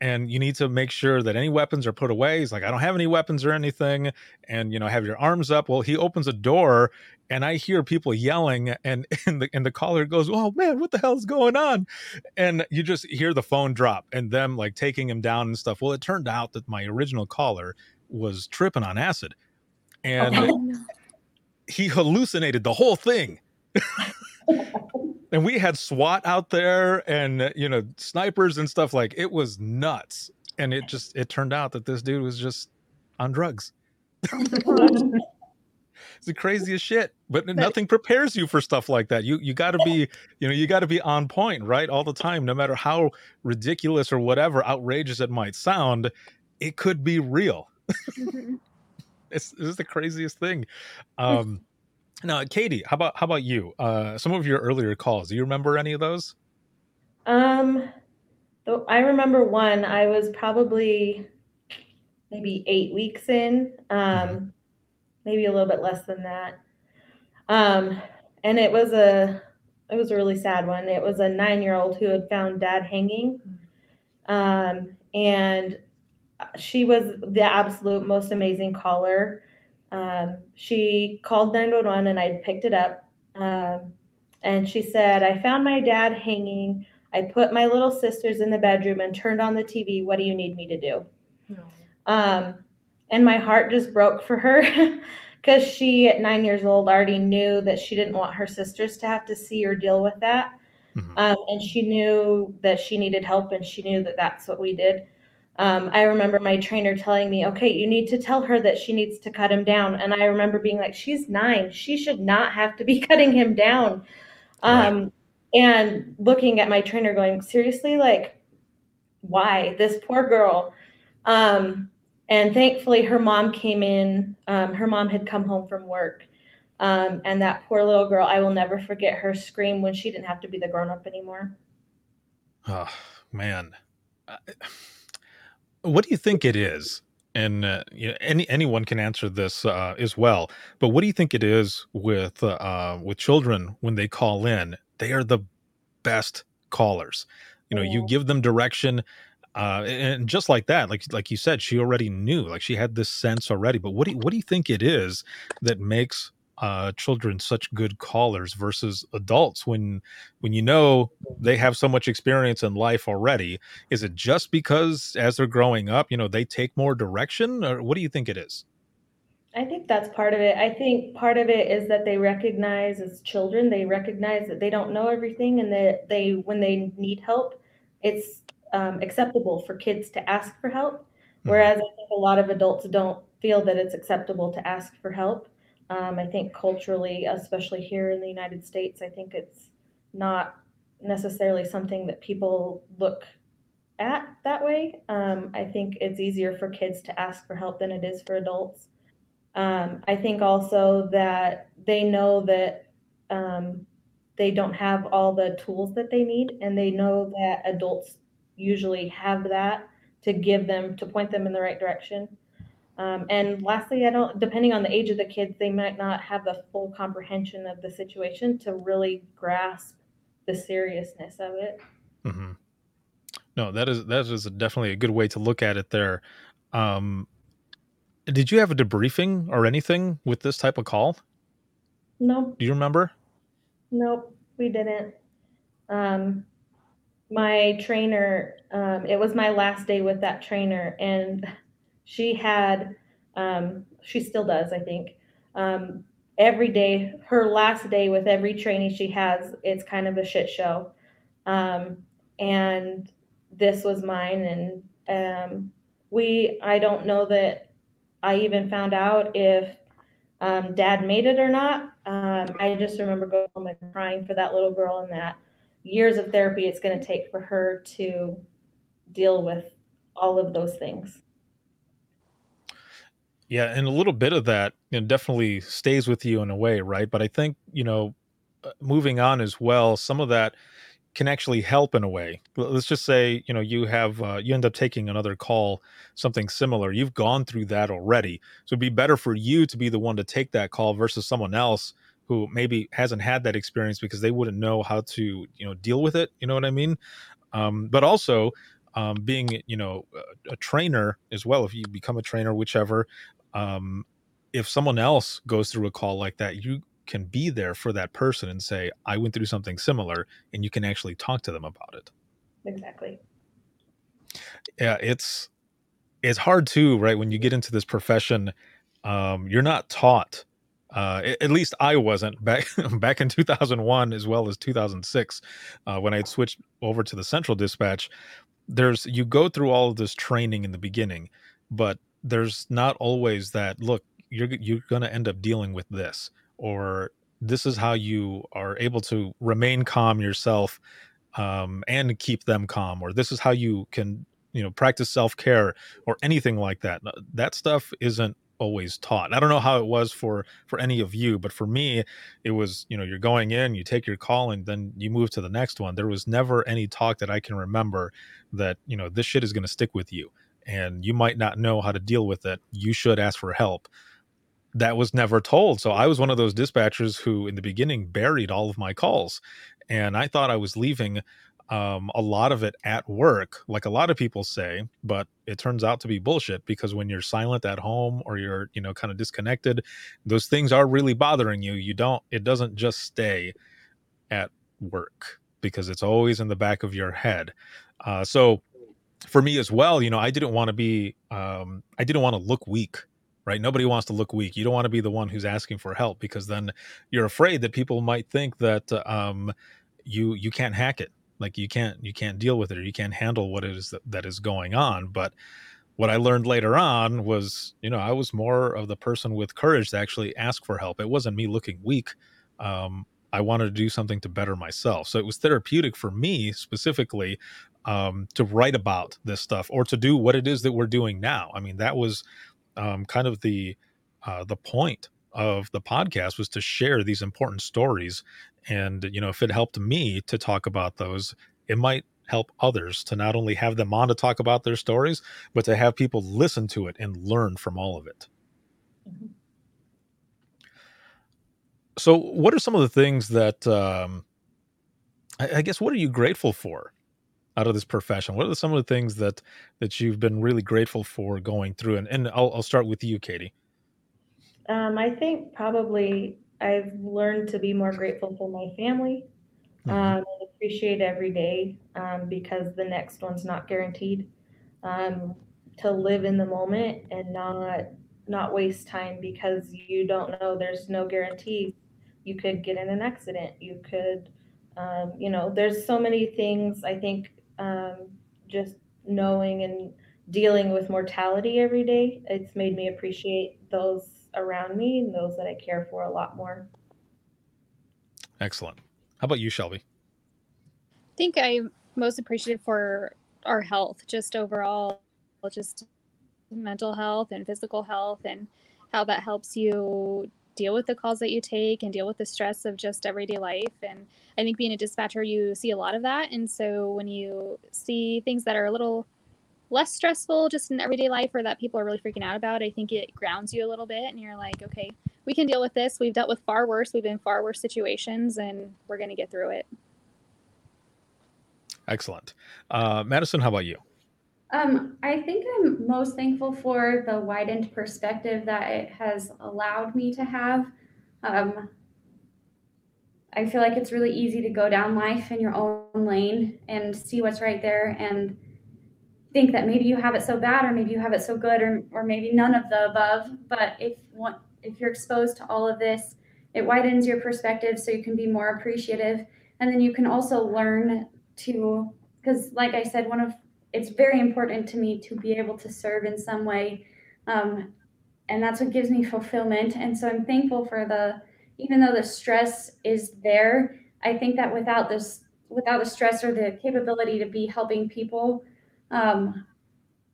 and you need to make sure that any weapons are put away. He's like i don't have any weapons or anything and you know have your arms up. Well he opens a door and i hear people yelling and *laughs* and the, and the caller goes oh man what the hell's going on? And you just hear the phone drop and them like taking him down and stuff. Well it turned out that my original caller was tripping on acid and Oh, he hallucinated the whole thing. And we had SWAT out there and you know snipers and stuff like it was nuts. And it just it turned out that this dude was just on drugs *laughs* it's the craziest shit but nothing prepares you for stuff like that. You you got to be you know you got to be on point right all the time no matter how ridiculous or whatever outrageous it might sound it could be real. Mhm. *laughs* it's this is the craziest thing. *laughs* Um now Kayte how about how about you? Uh some of your earlier calls do you remember any of those? Um, so I remember one. I was probably maybe eight weeks in, um, maybe a little bit less than that. Um, and it was a it was a really sad one. It was a nine year old who had found dad hanging, um, and she was the absolute most amazing caller. Um, she called 911 and I picked it up. Um, and she said, I found my dad hanging. I put my little sisters in the bedroom and turned on the TV. What do you need me to do? Um, and my heart just broke for her *laughs* because she, at nine years old, already knew that she didn't want her sisters to have to see or deal with that. Mhm. Um, and she knew that she needed help, and she knew that that's what we did. Um, I remember my trainer telling me, okay, you need to tell her that she needs to cut him down. And I remember being like, she's nine. She should not have to be *laughs* cutting him down. Um, and looking at my trainer going, seriously, like, why? This poor girl. Um, and thankfully, her mom came in. Um, her mom had come home from work. Um, and that poor little girl, I will never forget her scream when she didn't have to be the grown up anymore. oh man Uh, what do you think it is and uh, you know, any anyone can answer this uh, as well but what do you think it is with uh, with children when they call in they are the best callers you know you give them direction uh, and just like that like like you said she already knew like she had this sense already but what do you, what do you think it is that makes uh, children such good callers versus adults when when you know they have so much experience in life already is it just because as they're growing up you know they take more direction or what do you think it is I think that's part of it. I think part of it is that they recognize as children, they recognize that they don't know everything and that they, when they need help, it's um, acceptable for kids to ask for help. Whereas I think a lot of adults don't feel that it's acceptable to ask for help. Um, I think culturally, especially here in the United States, I think it's not necessarily something that people look at that way. Um, I think it's easier for kids to ask for help than it is for adults. Um, I think also that they know that um, they don't have all the tools that they need, and they know that adults usually have that to give them to point them in the right direction. Um, and lastly, I don't, depending on the age of the kids, they might not have the full comprehension of the situation to really grasp the seriousness of it. Mm-hmm. No, that is that is definitely a good way to look at it. There, um, did you have a debriefing or anything with this type of call? No. Do you remember? nope, we didn't. Um, my trainer, um, it was my last day with that trainer, and she had, um, she still does, I think. Um, every day, her last day with every trainee she has, it's kind of a shit show. Um, and this was mine, and um, we, I don't know that I even found out if um, dad made it or not. I just remember going home and crying for that little girl and that years of therapy it's going to take for her to deal with all of those things. Yeah, and a little bit of that you know, definitely stays with you in a way, right? But I think you know, uh, moving on as well, some of that can actually help in a way. Let's just say you know you have uh, you end up taking another call, something similar. You've gone through that already, so it'd be better for you to be the one to take that call versus someone else who maybe hasn't had that experience because they wouldn't know how to you know deal with it. You know what I mean? um, but also um, being you know a, a trainer as well if you become a trainer whichever um, if someone else goes through a call like that you can be there for that person and say i went through something similar and you can actually talk to them about it Exactly. yeah it's it's hard too right when you get into this profession um, you're not taught uh, at least I wasn't back *laughs* back in 2001 as well as 2006 uh, when I had switched over to the central dispatch. There's you go through all of this training in the beginning, but there's not always that look you're you're going to end up dealing with this or this is how you are able to remain calm yourself um, and keep them calm or this is how you can you know practice self-care or anything like that that stuff isn't always taught i don't know how it was for for any of you but for me it was you know you're going in you take your call and then you move to the next one there was never any talk that i can remember that you know this shit is going to stick with you and you might not know how to deal with it you should ask for help that was never told. So I was one of those dispatchers who, in the beginning, buried all of my calls, and I thought I was leaving um, a lot of it at work, like a lot of people say. But it turns out to be bullshit because when you're silent at home or you're, you know, kind of disconnected, those things are really bothering you. You don't. It doesn't just stay at work because it's always in the back of your head. Uh, so for me as well, you know, I didn't want to be, um, I didn't want to look weak, right? Nobody wants to look weak. You don't want to be the one who's asking for help because then you're afraid that people might think that um, you you can't hack it, like you can't you can't deal with it or you can't handle what it is that, that is going on. But what I learned later on was, you know, I was more of the person with courage to actually ask for help. It wasn't me looking weak. Um, I wanted to do something to better myself. So it was therapeutic for me specifically um, to write about this stuff or to do what it is that we're doing now. I mean, that was um, kind of the uh, the point of the podcast was to share these important stories, and you know, if it helped me to talk about those, it might help others to not only have them on to talk about their stories, but to have people listen to it and learn from all of it. So, what are some of the things that um, I, I guess? What are you grateful for out of this profession? What are some of the things that that you've been really grateful for going through? And and I'll, I'll start with you, Kayte. Um, I think probably I've learned to be more grateful for my family Mhm. um, and appreciate every day um, because the next one's not guaranteed. Um, to live in the moment and not not waste time because you don't know there's no guarantee you could get in an accident you could um, you know there's so many things i think um, just knowing and dealing with mortality every day it's made me appreciate those around me and those that i care for a lot more excellent how about you shelby i think i'm most appreciative for our health just overall just mental health and physical health and how that helps you deal with the calls that you take and deal with the stress of just everyday life. And I think being a dispatcher, you see a lot of that. And so when you see things that are a little less stressful just in everyday life or that people are really freaking out about, I think it grounds you a little bit and you're like, okay, we can deal with this. We've dealt with far worse. We've been far worse situations and we're going to get through it. Excellent. Uh, Madison, how about you? Um, I think I'm most thankful for the widened perspective that it has allowed me to have. Um, I feel like it's really easy to go down life in your own lane and see what's right there and think that maybe you have it so bad or maybe you have it so good or, or maybe none of the above. But if one, if you're exposed to all of this, it widens your perspective so you can be more appreciative. And then you can also learn to, because like I said, one of it's very important to me to be able to serve in some way. Um, and that's what gives me fulfillment. And so I'm thankful for the, even though the stress is there, I think that without this, without the stress or the capability to be helping people, um,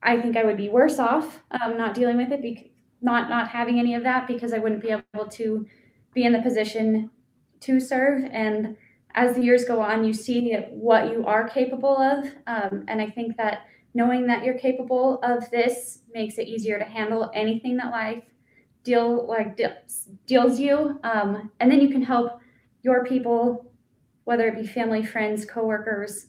I think I would be worse off um, not dealing with it, be- not not having any of that because I wouldn't be able to be in the position to serve. And as the years go on, you see what you are capable of. Um, and I think that knowing that you're capable of this makes it easier to handle anything that life deal like deals, deals you. Um, and then you can help your people, whether it be family, friends, coworkers,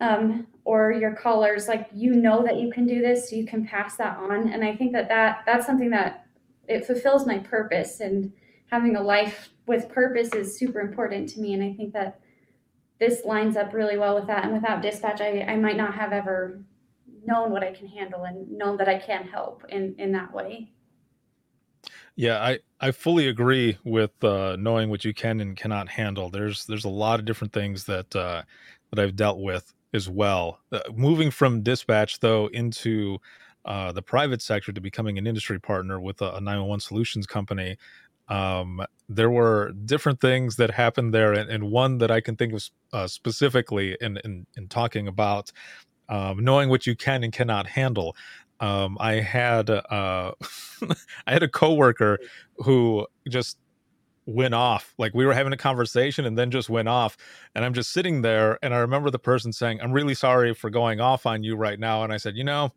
um, or your callers. Like you know that you can do this, so you can pass that on. And I think that that that's something that it fulfills my purpose and having a life with purpose is super important to me. And I think that this lines up really well with that. And without dispatch, I, I might not have ever known what I can handle and known that I can help in, in that way. Yeah, I, I fully agree with uh, knowing what you can and cannot handle. There's there's a lot of different things that uh, that I've dealt with as well. Uh, moving from dispatch though into uh, the private sector to becoming an industry partner with a, a 911 solutions company, um, there were different things that happened there, and, and one that I can think of uh, specifically in, in, in talking about um, knowing what you can and cannot handle. Um, I had uh, *laughs* I had a coworker who just went off like we were having a conversation and then just went off and i'm just sitting there and i remember the person saying i'm really sorry for going off on you right now and i said you know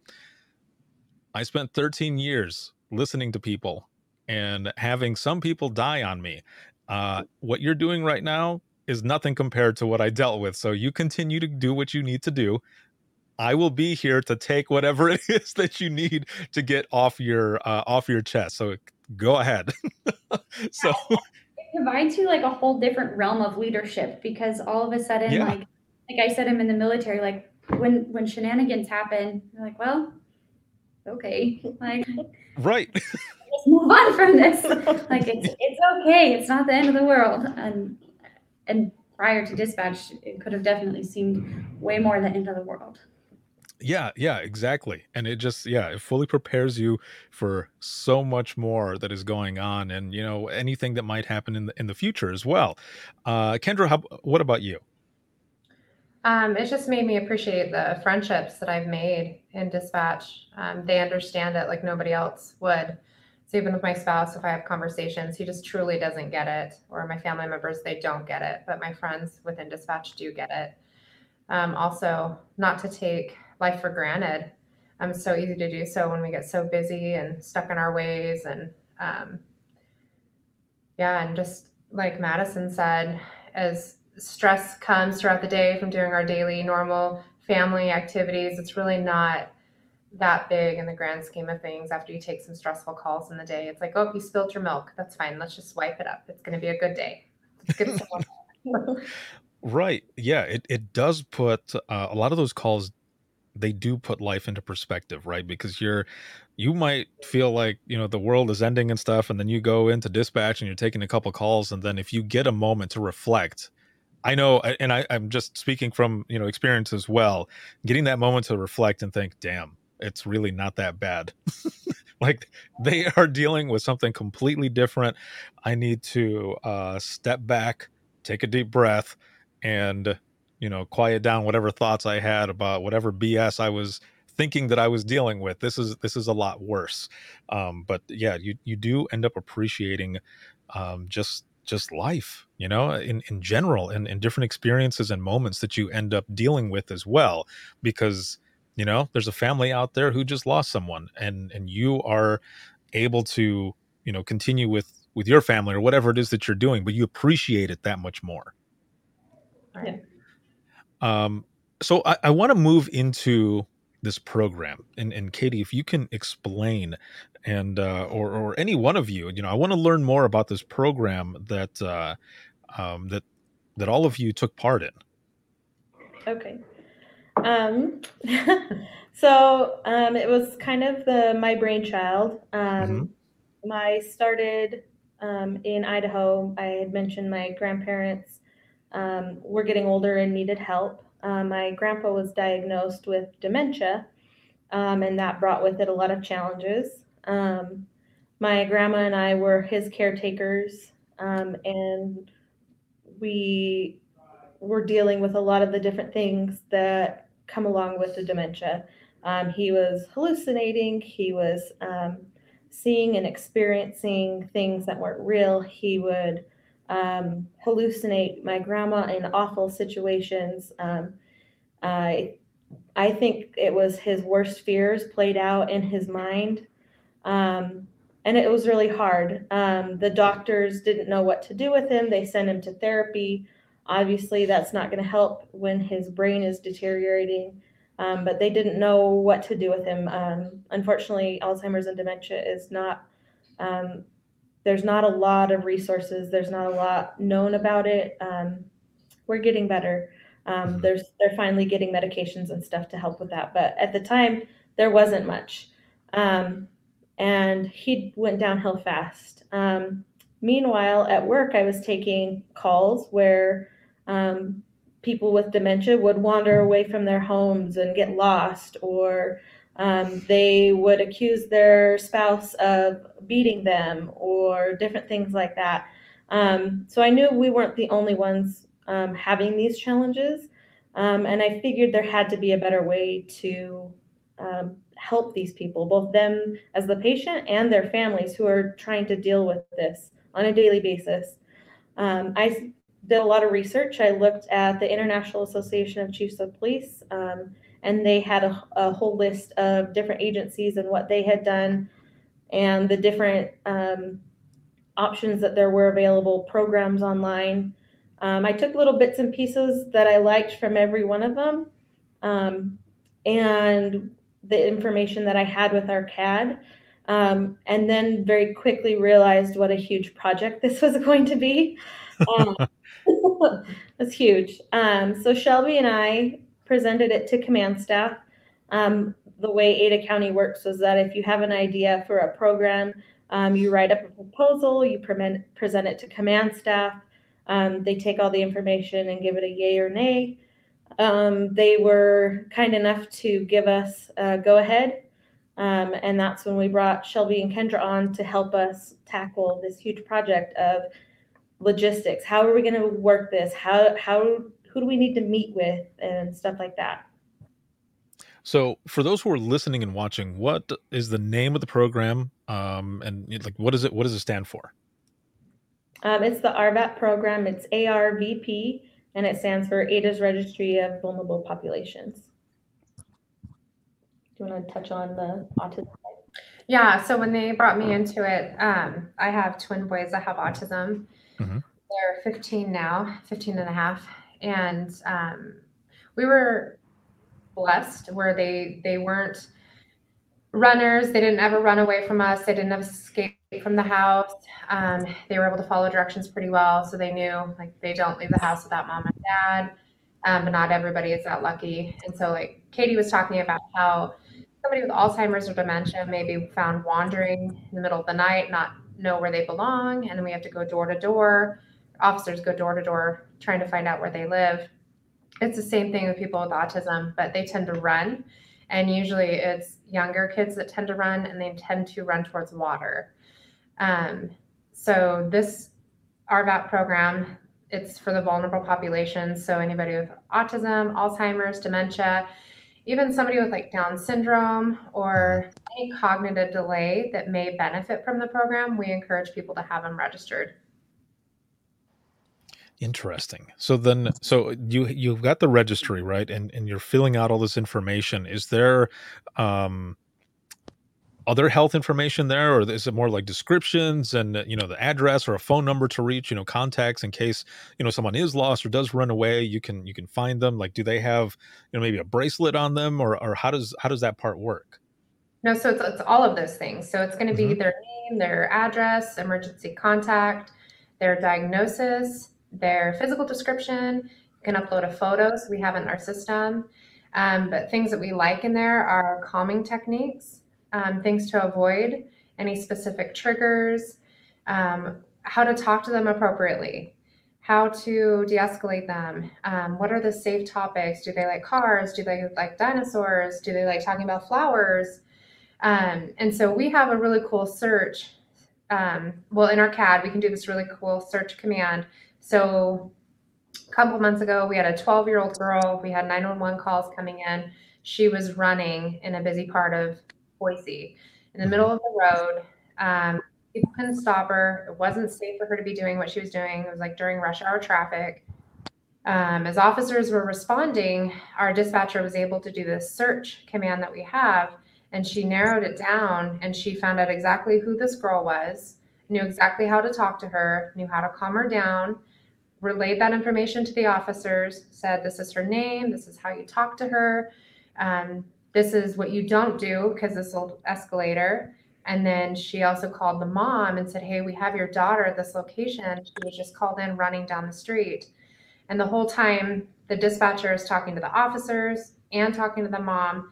i spent 13 years listening to people and having some people die on me. Uh, what you're doing right now is nothing compared to what I dealt with. So you continue to do what you need to do. I will be here to take whatever *laughs* it is that you need to get off your uh, off your chest. So go ahead. *laughs* so it provides you like a whole different realm of leadership because all of a sudden, yeah. like like I said, I'm in the military. Like when when shenanigans happen, you're like, well, okay, *laughs* like right. Let's move on from this. like it's it's okay. It's not the end of the world. And and prior to dispatch, it could have definitely seemed way more the end of the world. Yeah, yeah, exactly. And it just yeah, it fully prepares you for so much more that is going on and you know anything that might happen in the in the future as well. Uh Kendra, how, what about you? Um, it just made me appreciate the friendships that I've made in dispatch. Um, they understand it like nobody else would. So even with my spouse, if I have conversations, he just truly doesn't get it, or my family members, they don't get it, but my friends within dispatch do get it. Um, also, not to take life for granted. Um, it's so easy to do so when we get so busy and stuck in our ways, and um, yeah, and just like Madison said, as stress comes throughout the day from doing our daily normal family activities, it's really not that big in the grand scheme of things after you take some stressful calls in the day. It's like, oh, you spilled your milk. That's fine. Let's just wipe it up. It's going to be a good day. *laughs* Right. Yeah. It, it does put uh, a lot of those calls they do put life into perspective, right? Because you're you might feel like you know the world is ending and stuff, and then you go into dispatch and you're taking a couple calls, and then if you get a moment to reflect. I know, and I, I'm just speaking from you know experience as well. Getting that moment to reflect and think, "Damn, it's really not that bad." *laughs* like they *laughs* are dealing with something completely different. I need to uh, step back, take a deep breath, and you know quiet down whatever thoughts I had about whatever BS I was thinking that I was dealing with. This is this is a lot worse. Um, but yeah, you you do end up appreciating um, just just life, you know, in in general, and in different experiences and moments that you end up dealing with as well, because you know there's a family out there who just lost someone, and and you are able to you know continue with with your family or whatever it is that you're doing, but you appreciate it that much more. Yeah. Um, so I, I want to move into this program, and and Kayte, if you can explain, and uh, or or any one of you, you know, I want to learn more about this program that uh, um, that that all of you took part in. Okay. Um, *laughs* so um, it was kind of the my brainchild. Um, Mhm. I started um, in Idaho. I had mentioned my grandparents um, were getting older and needed help. Uh, my grandpa was diagnosed with dementia, um, and that brought with it a lot of challenges. Um, my grandma and I were his caretakers, um, and we were dealing with a lot of the different things that come along with the dementia. Um, he was hallucinating, he was um, seeing and experiencing things that weren't real. He would um, hallucinate my grandma in awful situations. Um, I, I think it was his worst fears played out in his mind. Um, and it was really hard. Um, the doctors didn't know what to do with him. They sent him to therapy. Obviously, that's not going to help when his brain is deteriorating. Um, but they didn't know what to do with him. Um, unfortunately, Alzheimer's and dementia is not. Um, there's not a lot of resources. There's not a lot known about it. Um, we're getting better. Um, there's they're finally getting medications and stuff to help with that. But at the time, there wasn't much. Um, and he went downhill fast. Um, meanwhile, at work, I was taking calls where um, people with dementia would wander away from their homes and get lost, or um, they would accuse their spouse of beating them, or different things like that. Um, so I knew we weren't the only ones um, having these challenges, um, and I figured there had to be a better way to um, help these people, both them as the patient and their families who are trying to deal with this on a daily basis. Um, I did a lot of research. I looked at the International Association of Chiefs of Police, um, and they had a, a, whole list of different agencies and what they had done, and the different um, options that there were available, programs online. Um, I took little bits and pieces that I liked from every one of them. Um, and the information that I had with our CAD, um, and then very quickly realized what a huge project *laughs* this was going to be. *laughs* Um, *laughs* it's huge. Um, so Shelby and I presented it to command staff. Um, the way Ada County works is that if you have an idea for a program, um, you write up a proposal, you pre- present it to command staff. Um, they take all the information and give it a yay or nay. Um, they were kind enough to give us a go ahead. Um, and that's when we brought Shelby and Kendra on to help us tackle this huge project of logistics. How are we going to work this? How, how, who do we need to meet with and stuff like that? So, for those who are listening and watching, what is the name of the program? Um, and like, what is it? What does it stand for? Um, it's the ARVAP program. It's ARVP and it stands for Ada's Registry of Vulnerable Populations. Do you want to touch on the autism? Yeah, so when they brought me into it, um, I have twin boys that have autism. Mhm. They're 15 now, 15 and a half. And um, we were blessed where they they weren't runners. They didn't ever run away from us. They didn't escape from the house. Um, they were able to follow directions pretty well, so they knew like they don't leave the house without mom and dad. um, but not everybody is that lucky. And so, like Kayte was talking about how somebody with Alzheimer's or dementia may be found wandering in the middle of the night, not know where they belong, and then we have to go door to door. Officers go door to door trying to find out where they live. It's the same thing with people with autism, but they tend to run. And usually it's younger kids that tend to run and they tend to run towards water. Um, so this RVAP program, it's for the vulnerable populations. So anybody with autism, Alzheimer's, dementia, even somebody with like Down syndrome or any cognitive delay that may benefit from the program, we encourage people to have them registered. Interesting. So then, so you you've got the registry right, and and you're filling out all this information. Is there, um, other health information there, or is it more like descriptions and you know the address or a phone number to reach? You know, contacts in case you know someone is lost or does run away. You can you can find them. Like, do they have you know maybe a bracelet on them, or or how does how does that part work? No, so it's, it's all of those things. So it's going to be Mhm. their name, their address, emergency contact, their diagnosis, their physical description. You can upload a photo, so we have it in our system. Um, but things that we like in there are calming techniques, um, things to avoid, any specific triggers, um, how to talk to them appropriately, how to de escalate them, um, what are the safe topics? Do they like cars? Do they like dinosaurs? Do they like talking about flowers? Um, and so we have a really cool search. Um, well, in our CAD, we can do this really cool search command. So a couple months ago, we had a 12 year old girl. We had 911 calls coming in. She was running in a busy part of Boise in the middle of the road. Um, people couldn't stop her. It wasn't safe for her to be doing what she was doing. It was like during rush hour traffic. Um, as officers were responding, our dispatcher was able to do this search command that we have, and she narrowed it down and she found out exactly who this girl was, knew exactly how to talk to her, knew how to calm her down, relayed that information to the officers, said, This is her name, this is how you talk to her, um, this is what you don't do because this will escalate her. And then she also called the mom and said, Hey, we have your daughter at this location. She was just called in running down the street. And the whole time, the dispatcher is talking to the officers and talking to the mom.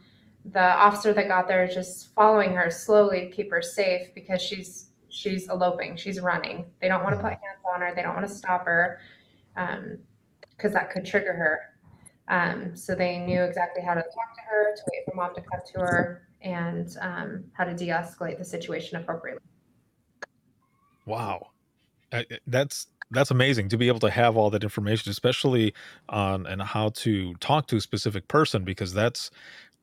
The officer that got there is just following her slowly to keep her safe because she's she's eloping. She's running. They don't want to put hands on her. They don't want to stop her because that could trigger her. Um, so they knew exactly how to talk to her, to wait for mom to come to her, and um, how to de-escalate the situation appropriately. Wow, Uh, that's that's amazing to be able to have all that information, especially on and how to talk to a specific person, because that's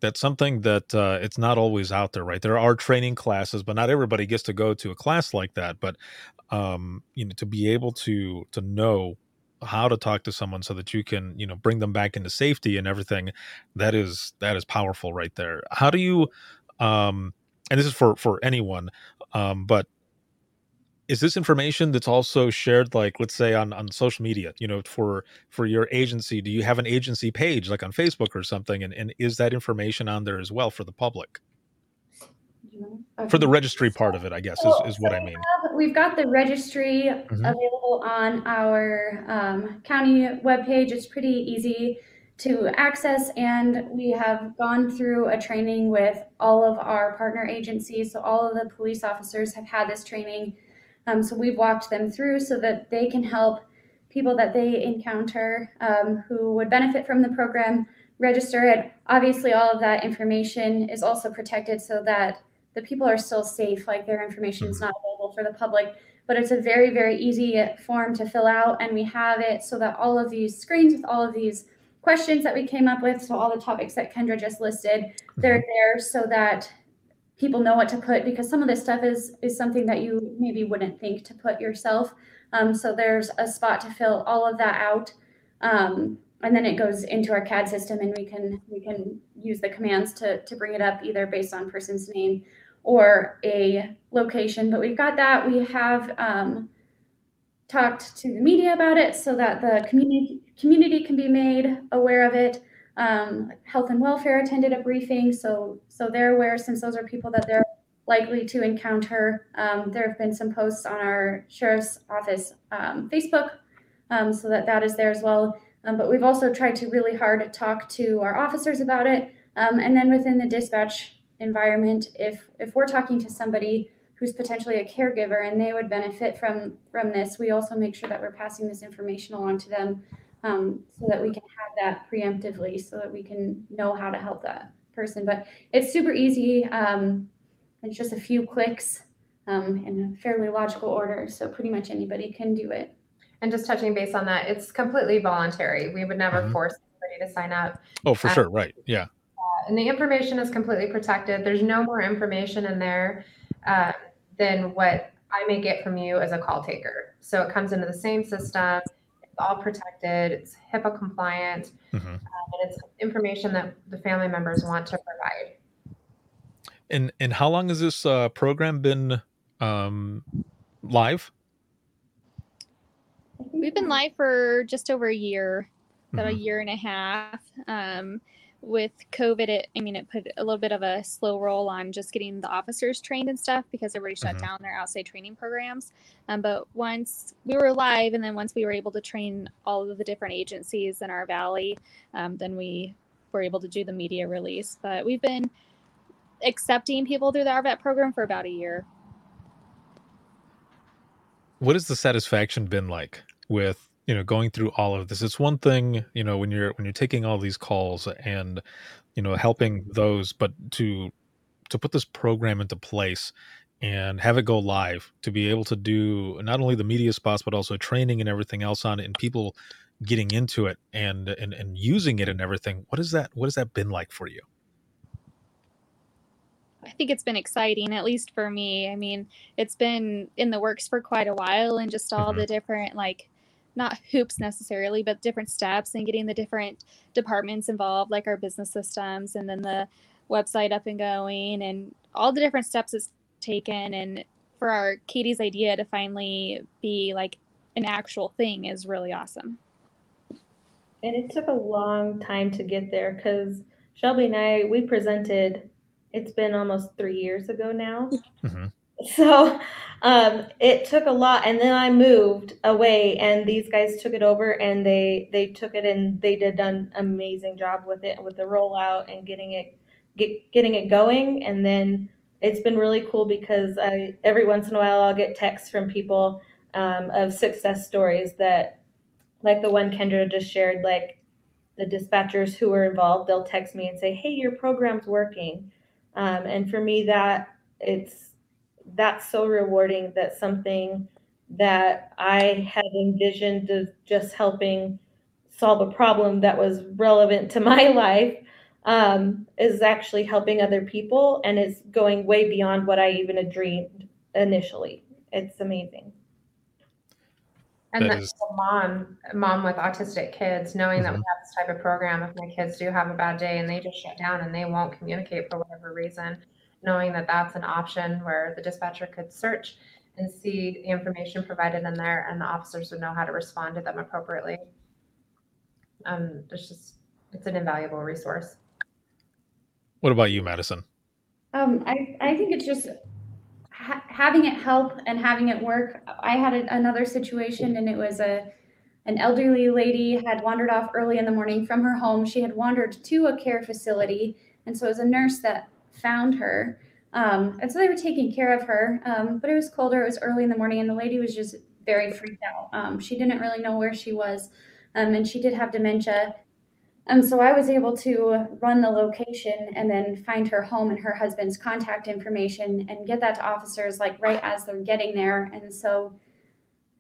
that's something that uh, it's not always out there, right? There are training classes, but not everybody gets to go to a class like that. But um, you know, to be able to to know how to talk to someone so that you can you know bring them back into safety and everything that is that is powerful right there how do you um and this is for for anyone um but is this information that's also shared like let's say on on social media you know for for your agency do you have an agency page like on facebook or something and, and is that information on there as well for the public for the registry part of it i guess is, is what i mean have- We've got the registry Mhm. available on our um, county webpage. It's pretty easy to access, and we have gone through a training with all of our partner agencies. So all of the police officers have had this training. Um, so we've walked them through so that they can help people that they encounter um, who would benefit from the program register it. Obviously, all of that information is also protected so that the people are still safe, like their information is not available for the public. But it's a very, very easy form to fill out, and we have it so that all of these screens with all of these questions that we came up with, so all the topics that Kendra just listed, they're there so that people know what to put because some of this stuff is is something that you maybe wouldn't think to put yourself. Um, so there's a spot to fill all of that out. Um, and then it goes into our CAD system and we can we can use the commands to to bring it up either based on person's name or a location. But we've got that. We have um, talked to the media about it so that the community community can be made aware of it. Um, health and welfare attended a briefing, so so they're aware since those are people that they're likely to encounter. Um, there have been some posts on our sheriff's office um, Facebook, um, so that that is there as well. Um, but we've also tried to really hard talk to our officers about it. Um, and then within the dispatch environment, if if we're talking to somebody who's potentially a caregiver and they would benefit from from this, we also make sure that we're passing this information along to them um, so that we can have that preemptively, so that we can know how to help that person. But it's super easy. Um, it's just a few clicks um, in a fairly logical order, so pretty much anybody can do it. And just touching base on that, it's completely voluntary. We would never Mhm. force anybody to sign up. Oh, for Uh, sure. Right. Yeah. and the information is completely protected. There's no more information in there uh, than what I may get from you as a call taker. So it comes into the same system. It's all protected. It's HIPAA compliant, hmm um, and it's information that the family members want to provide. And and how long has this uh, program been um, live? We've been live for just over a year, about a Mhm. year and a half. Um, with COVID, it I mean, it put a little bit of a slow roll on just getting the officers trained and stuff because everybody shut Mhm. down their outside training programs. Um, but once we were live, and then once we were able to train all of the different agencies in our valley, um, then we were able to do the media release. But we've been accepting people through the ARVP program for about a year. What has the satisfaction been like with you know going through all of this? It's one thing you know when you're when you're taking all these calls and you know helping those, but to to put this program into place and have it go live to be able to do not only the media spots but also training and everything else on it and people getting into it and and, and using it and everything what is that what has that been like for you I think it's been exciting, at least for me. I mean, it's been in the works for quite a while, and just all Mhm. the different, like, not hoops necessarily, but different steps and getting the different departments involved, like our business systems, and then the website up and going, and all the different steps it's taken. And for our Kayte's idea to finally be like an actual thing is really awesome. And it took a long time to get there because Shelby and I, we presented, it's been almost three years ago now. hmm *laughs* So um, it took a lot, and then I moved away, and these guys took it over, and they they took it and they did an amazing job with it, with the rollout and getting it get, getting it going. And then it's been really cool because I every once in a while I'll get texts from people um, of success stories that, like the one Kendra just shared, like the dispatchers who were involved, they'll text me and say, "Hey, your program's working," um, and for me that it's that's so rewarding that something that I had envisioned of just helping solve a problem that was relevant to *laughs* my life um, is actually helping other people and is going way beyond what I even had dreamed initially. It's amazing. And That the, is- the mom, mom with autistic kids, knowing that we Mhm. have this type of program, if my kids do have a bad day and they just shut down and they won't communicate for whatever reason, knowing that that's an option where the dispatcher could search and see the information provided in there and the officers would know how to respond to them appropriately. Um, it's just, it's an invaluable resource. what about you madison Um, I, I think it's just ha- having it help and having it work. I had a, another situation, and it was a an elderly lady had wandered off early in the morning from her home. She had wandered to a care facility, and so it was a nurse that found her. Um, and so they were taking care of her, um, but it was colder. It was early in the morning, and the lady was just very freaked out. Um, she didn't really know where she was, um, and she did have dementia. And so I was able to run the location and then find her home and her husband's contact information and get that to officers like right as they're getting there. And so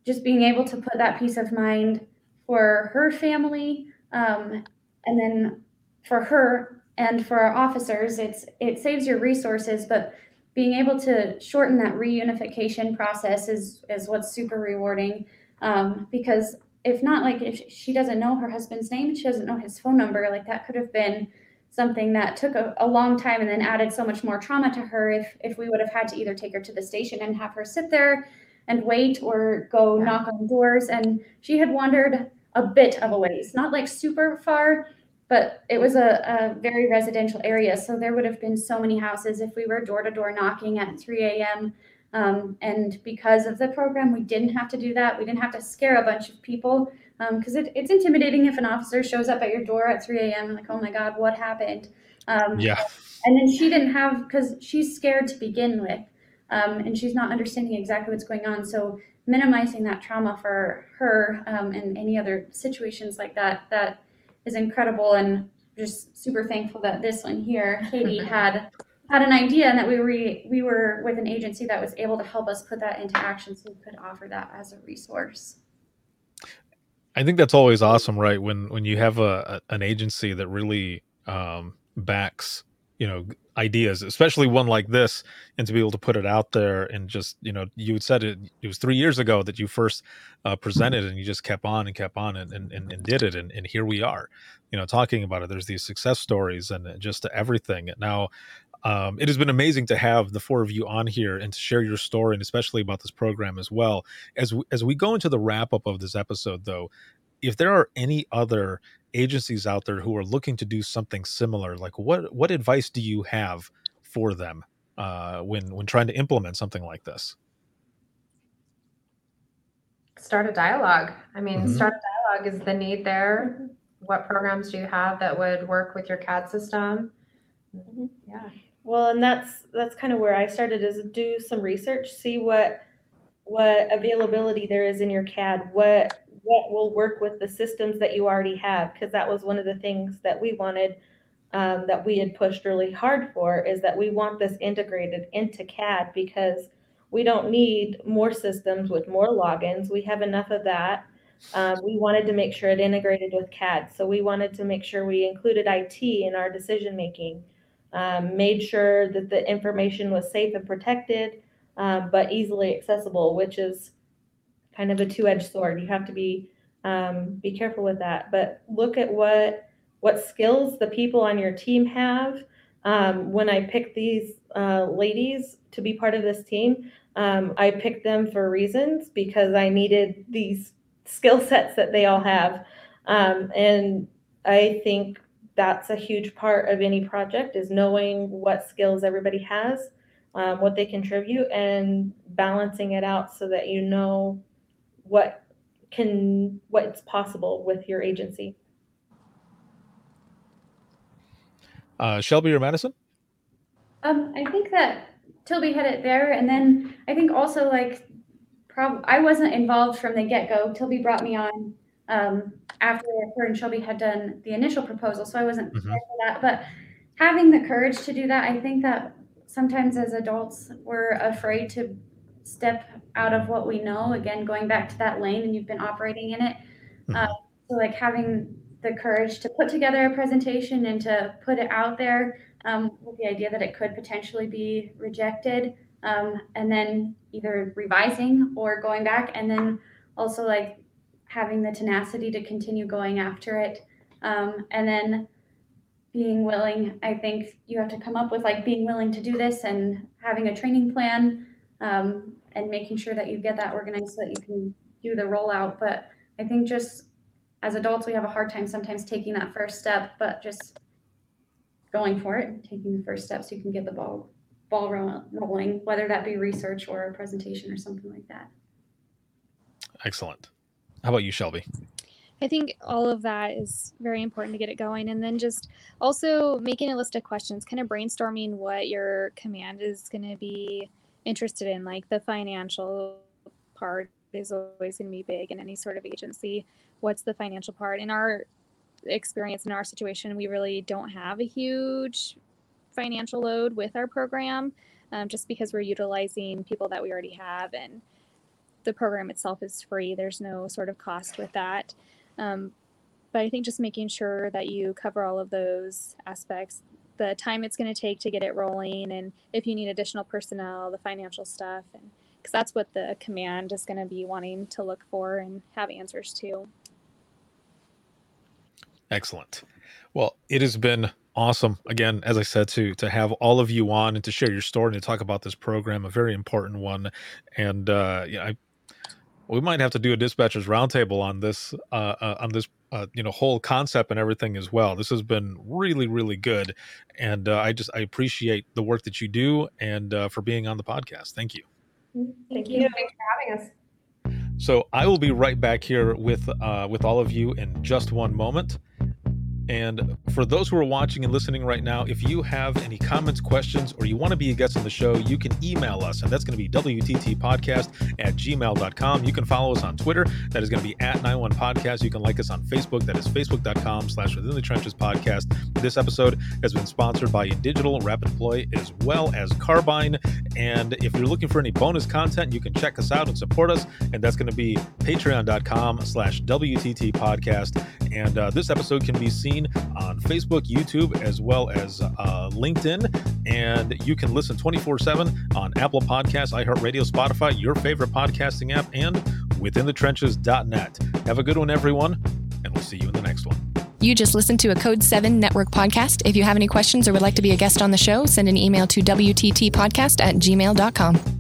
just being able to put that peace of mind for her family um, and then for her and for our officers, it's it saves your resources, but being able to shorten that reunification process is is what's super rewarding um, because if not like if she doesn't know her husband's name she doesn't know his phone number like that could have been something that took a, a long time and then added so much more trauma to her if if we would have had to either take her to the station and have her sit there and wait or go Yeah. knock on doors and she had wandered a bit of a ways not like super far but it was a, a very residential area so there would have been so many houses if we were door to door knocking at 3 a.m um, and because of the program, we didn't have to do that. We didn't have to scare a bunch of people. because um, it, it's intimidating if an officer shows up at your door at 3 a.m. like, oh my God, what happened? Um, yeah. And then she didn't have because she's scared to begin with, um, and she's not understanding exactly what's going on. So minimizing that trauma for her um, and any other situations like that that is incredible and just super thankful that this one here Kayte had had an idea and that we were we were with an agency that was able to help us put that into action so we could offer that as a resource. I think that's always awesome right when when you have a, a an agency that really um, backs you know ideas especially one like this and to be able to put it out there and just you know you had said it it was three years ago that you first uh, presented and you just kept on and kept on and, and, and did it and, and here we are you know talking about it. There's these success stories and just everything. Now um, it has been amazing to have the four of you on here and to share your story and especially about this program as well. As we, as we go into the wrap up of this episode though if there are any other agencies out there who are looking to do something similar, like what what advice do you have for them uh, when when trying to implement something like this? Start a dialogue. I mean, mm-hmm. start a dialogue. Is the need there? What programs do you have that would work with your CAD system? Mm-hmm. Yeah. Well, and that's that's kind of where I started is do some research, see what what availability there is in your CAD, what what will work with the systems that you already have because that was one of the things that we wanted um, that we had pushed really hard for is that we want this integrated into CAD because we don't need more systems with more logins. We have enough of that. Um, we wanted to make sure it integrated with CAD. So we wanted to make sure we included IT in our decision making, um, made sure that the information was safe and protected, um, but easily accessible, which is kind of a two-edged sword. You have to be um, be careful with that. But look at what what skills the people on your team have. Um, when I picked these uh, ladies to be part of this team, um, I picked them for reasons because I needed these *laughs* skill sets that they all have, um, and I think that's a huge part of any project is knowing what skills everybody has, um, what they contribute, and balancing it out so that you know what can what's possible with your agency. Uh, Shelby or Madison? Um, I think that Tilby had it there, and then I think also like, prob- I wasn't involved from the get go. Tilby brought me on um, after her and Shelby had done the initial proposal, so I wasn't mm-hmm. there for that. But having the courage to do that, I think that sometimes as adults we're afraid to step out of what we know again going back to that lane and you've been operating in it mm-hmm. uh, so like having the courage to put together a presentation and to put it out there um, with the idea that it could potentially be rejected um, and then either revising or going back and then also like having the tenacity to continue going after it um, and then being willing i think you have to come up with like being willing to do this and having a training plan um, and making sure that you get that organized so that you can do the rollout. But I think just as adults, we have a hard time sometimes taking that first step, but just going for it, taking the first step so you can get the ball ball rolling, whether that be research or a presentation or something like that. Excellent. How about you, Shelby? I think all of that is very important to get it going. And then just also making a list of questions, kind of brainstorming what your command is going to be interested in like the financial part is always going to be big in any sort of agency. What's the financial part? In our experience in our situation we really don't have a huge financial load with our program um, just because we're utilizing people that we already have and the program itself is free. There's no sort of cost with that. Um, but i think just making sure that you cover all of those aspects the time it's going to take to get it rolling and if you need additional personnel the financial stuff and because that's what the command is going to be wanting to look for and have answers to. Excellent. Well it has been awesome again as i said to to have all of you on and to share your story and to talk about this program a very important one. And uh yeah i we might have to do a dispatchers roundtable on this uh, uh, on this uh, you know whole concept and everything as well. This has been really really good, and uh, I just I appreciate the work that you do and uh, for being on the podcast. Thank you. Thank you. Thanks for having us. So I will be right back here with uh, with all of you in just one moment. And for those who are watching and listening right now, if you have any comments, questions, or you want to be a guest on the show, you can email us, and that's going to be WTTpodcast at gmail.com. You can follow us on Twitter. That is going to be at 91 Podcast. You can like us on Facebook. That is facebook.com slash within the trenches podcast. This episode has been sponsored by Digital RapidDeploy as well as Carbyne. And if you're looking for any bonus content, you can check us out and support us. And that's going to be patreon.com slash WTT podcast. And uh, this episode can be seen on Facebook, YouTube, as well as uh, LinkedIn. And you can listen 24 7 on Apple Podcasts, iHeartRadio, Spotify, your favorite podcasting app, and withinthetrenches.net. Have a good one, everyone, and we'll see you in the next one. You just listened to a Code 7 Network podcast. If you have any questions or would like to be a guest on the show, send an email to WTTpodcast at gmail.com.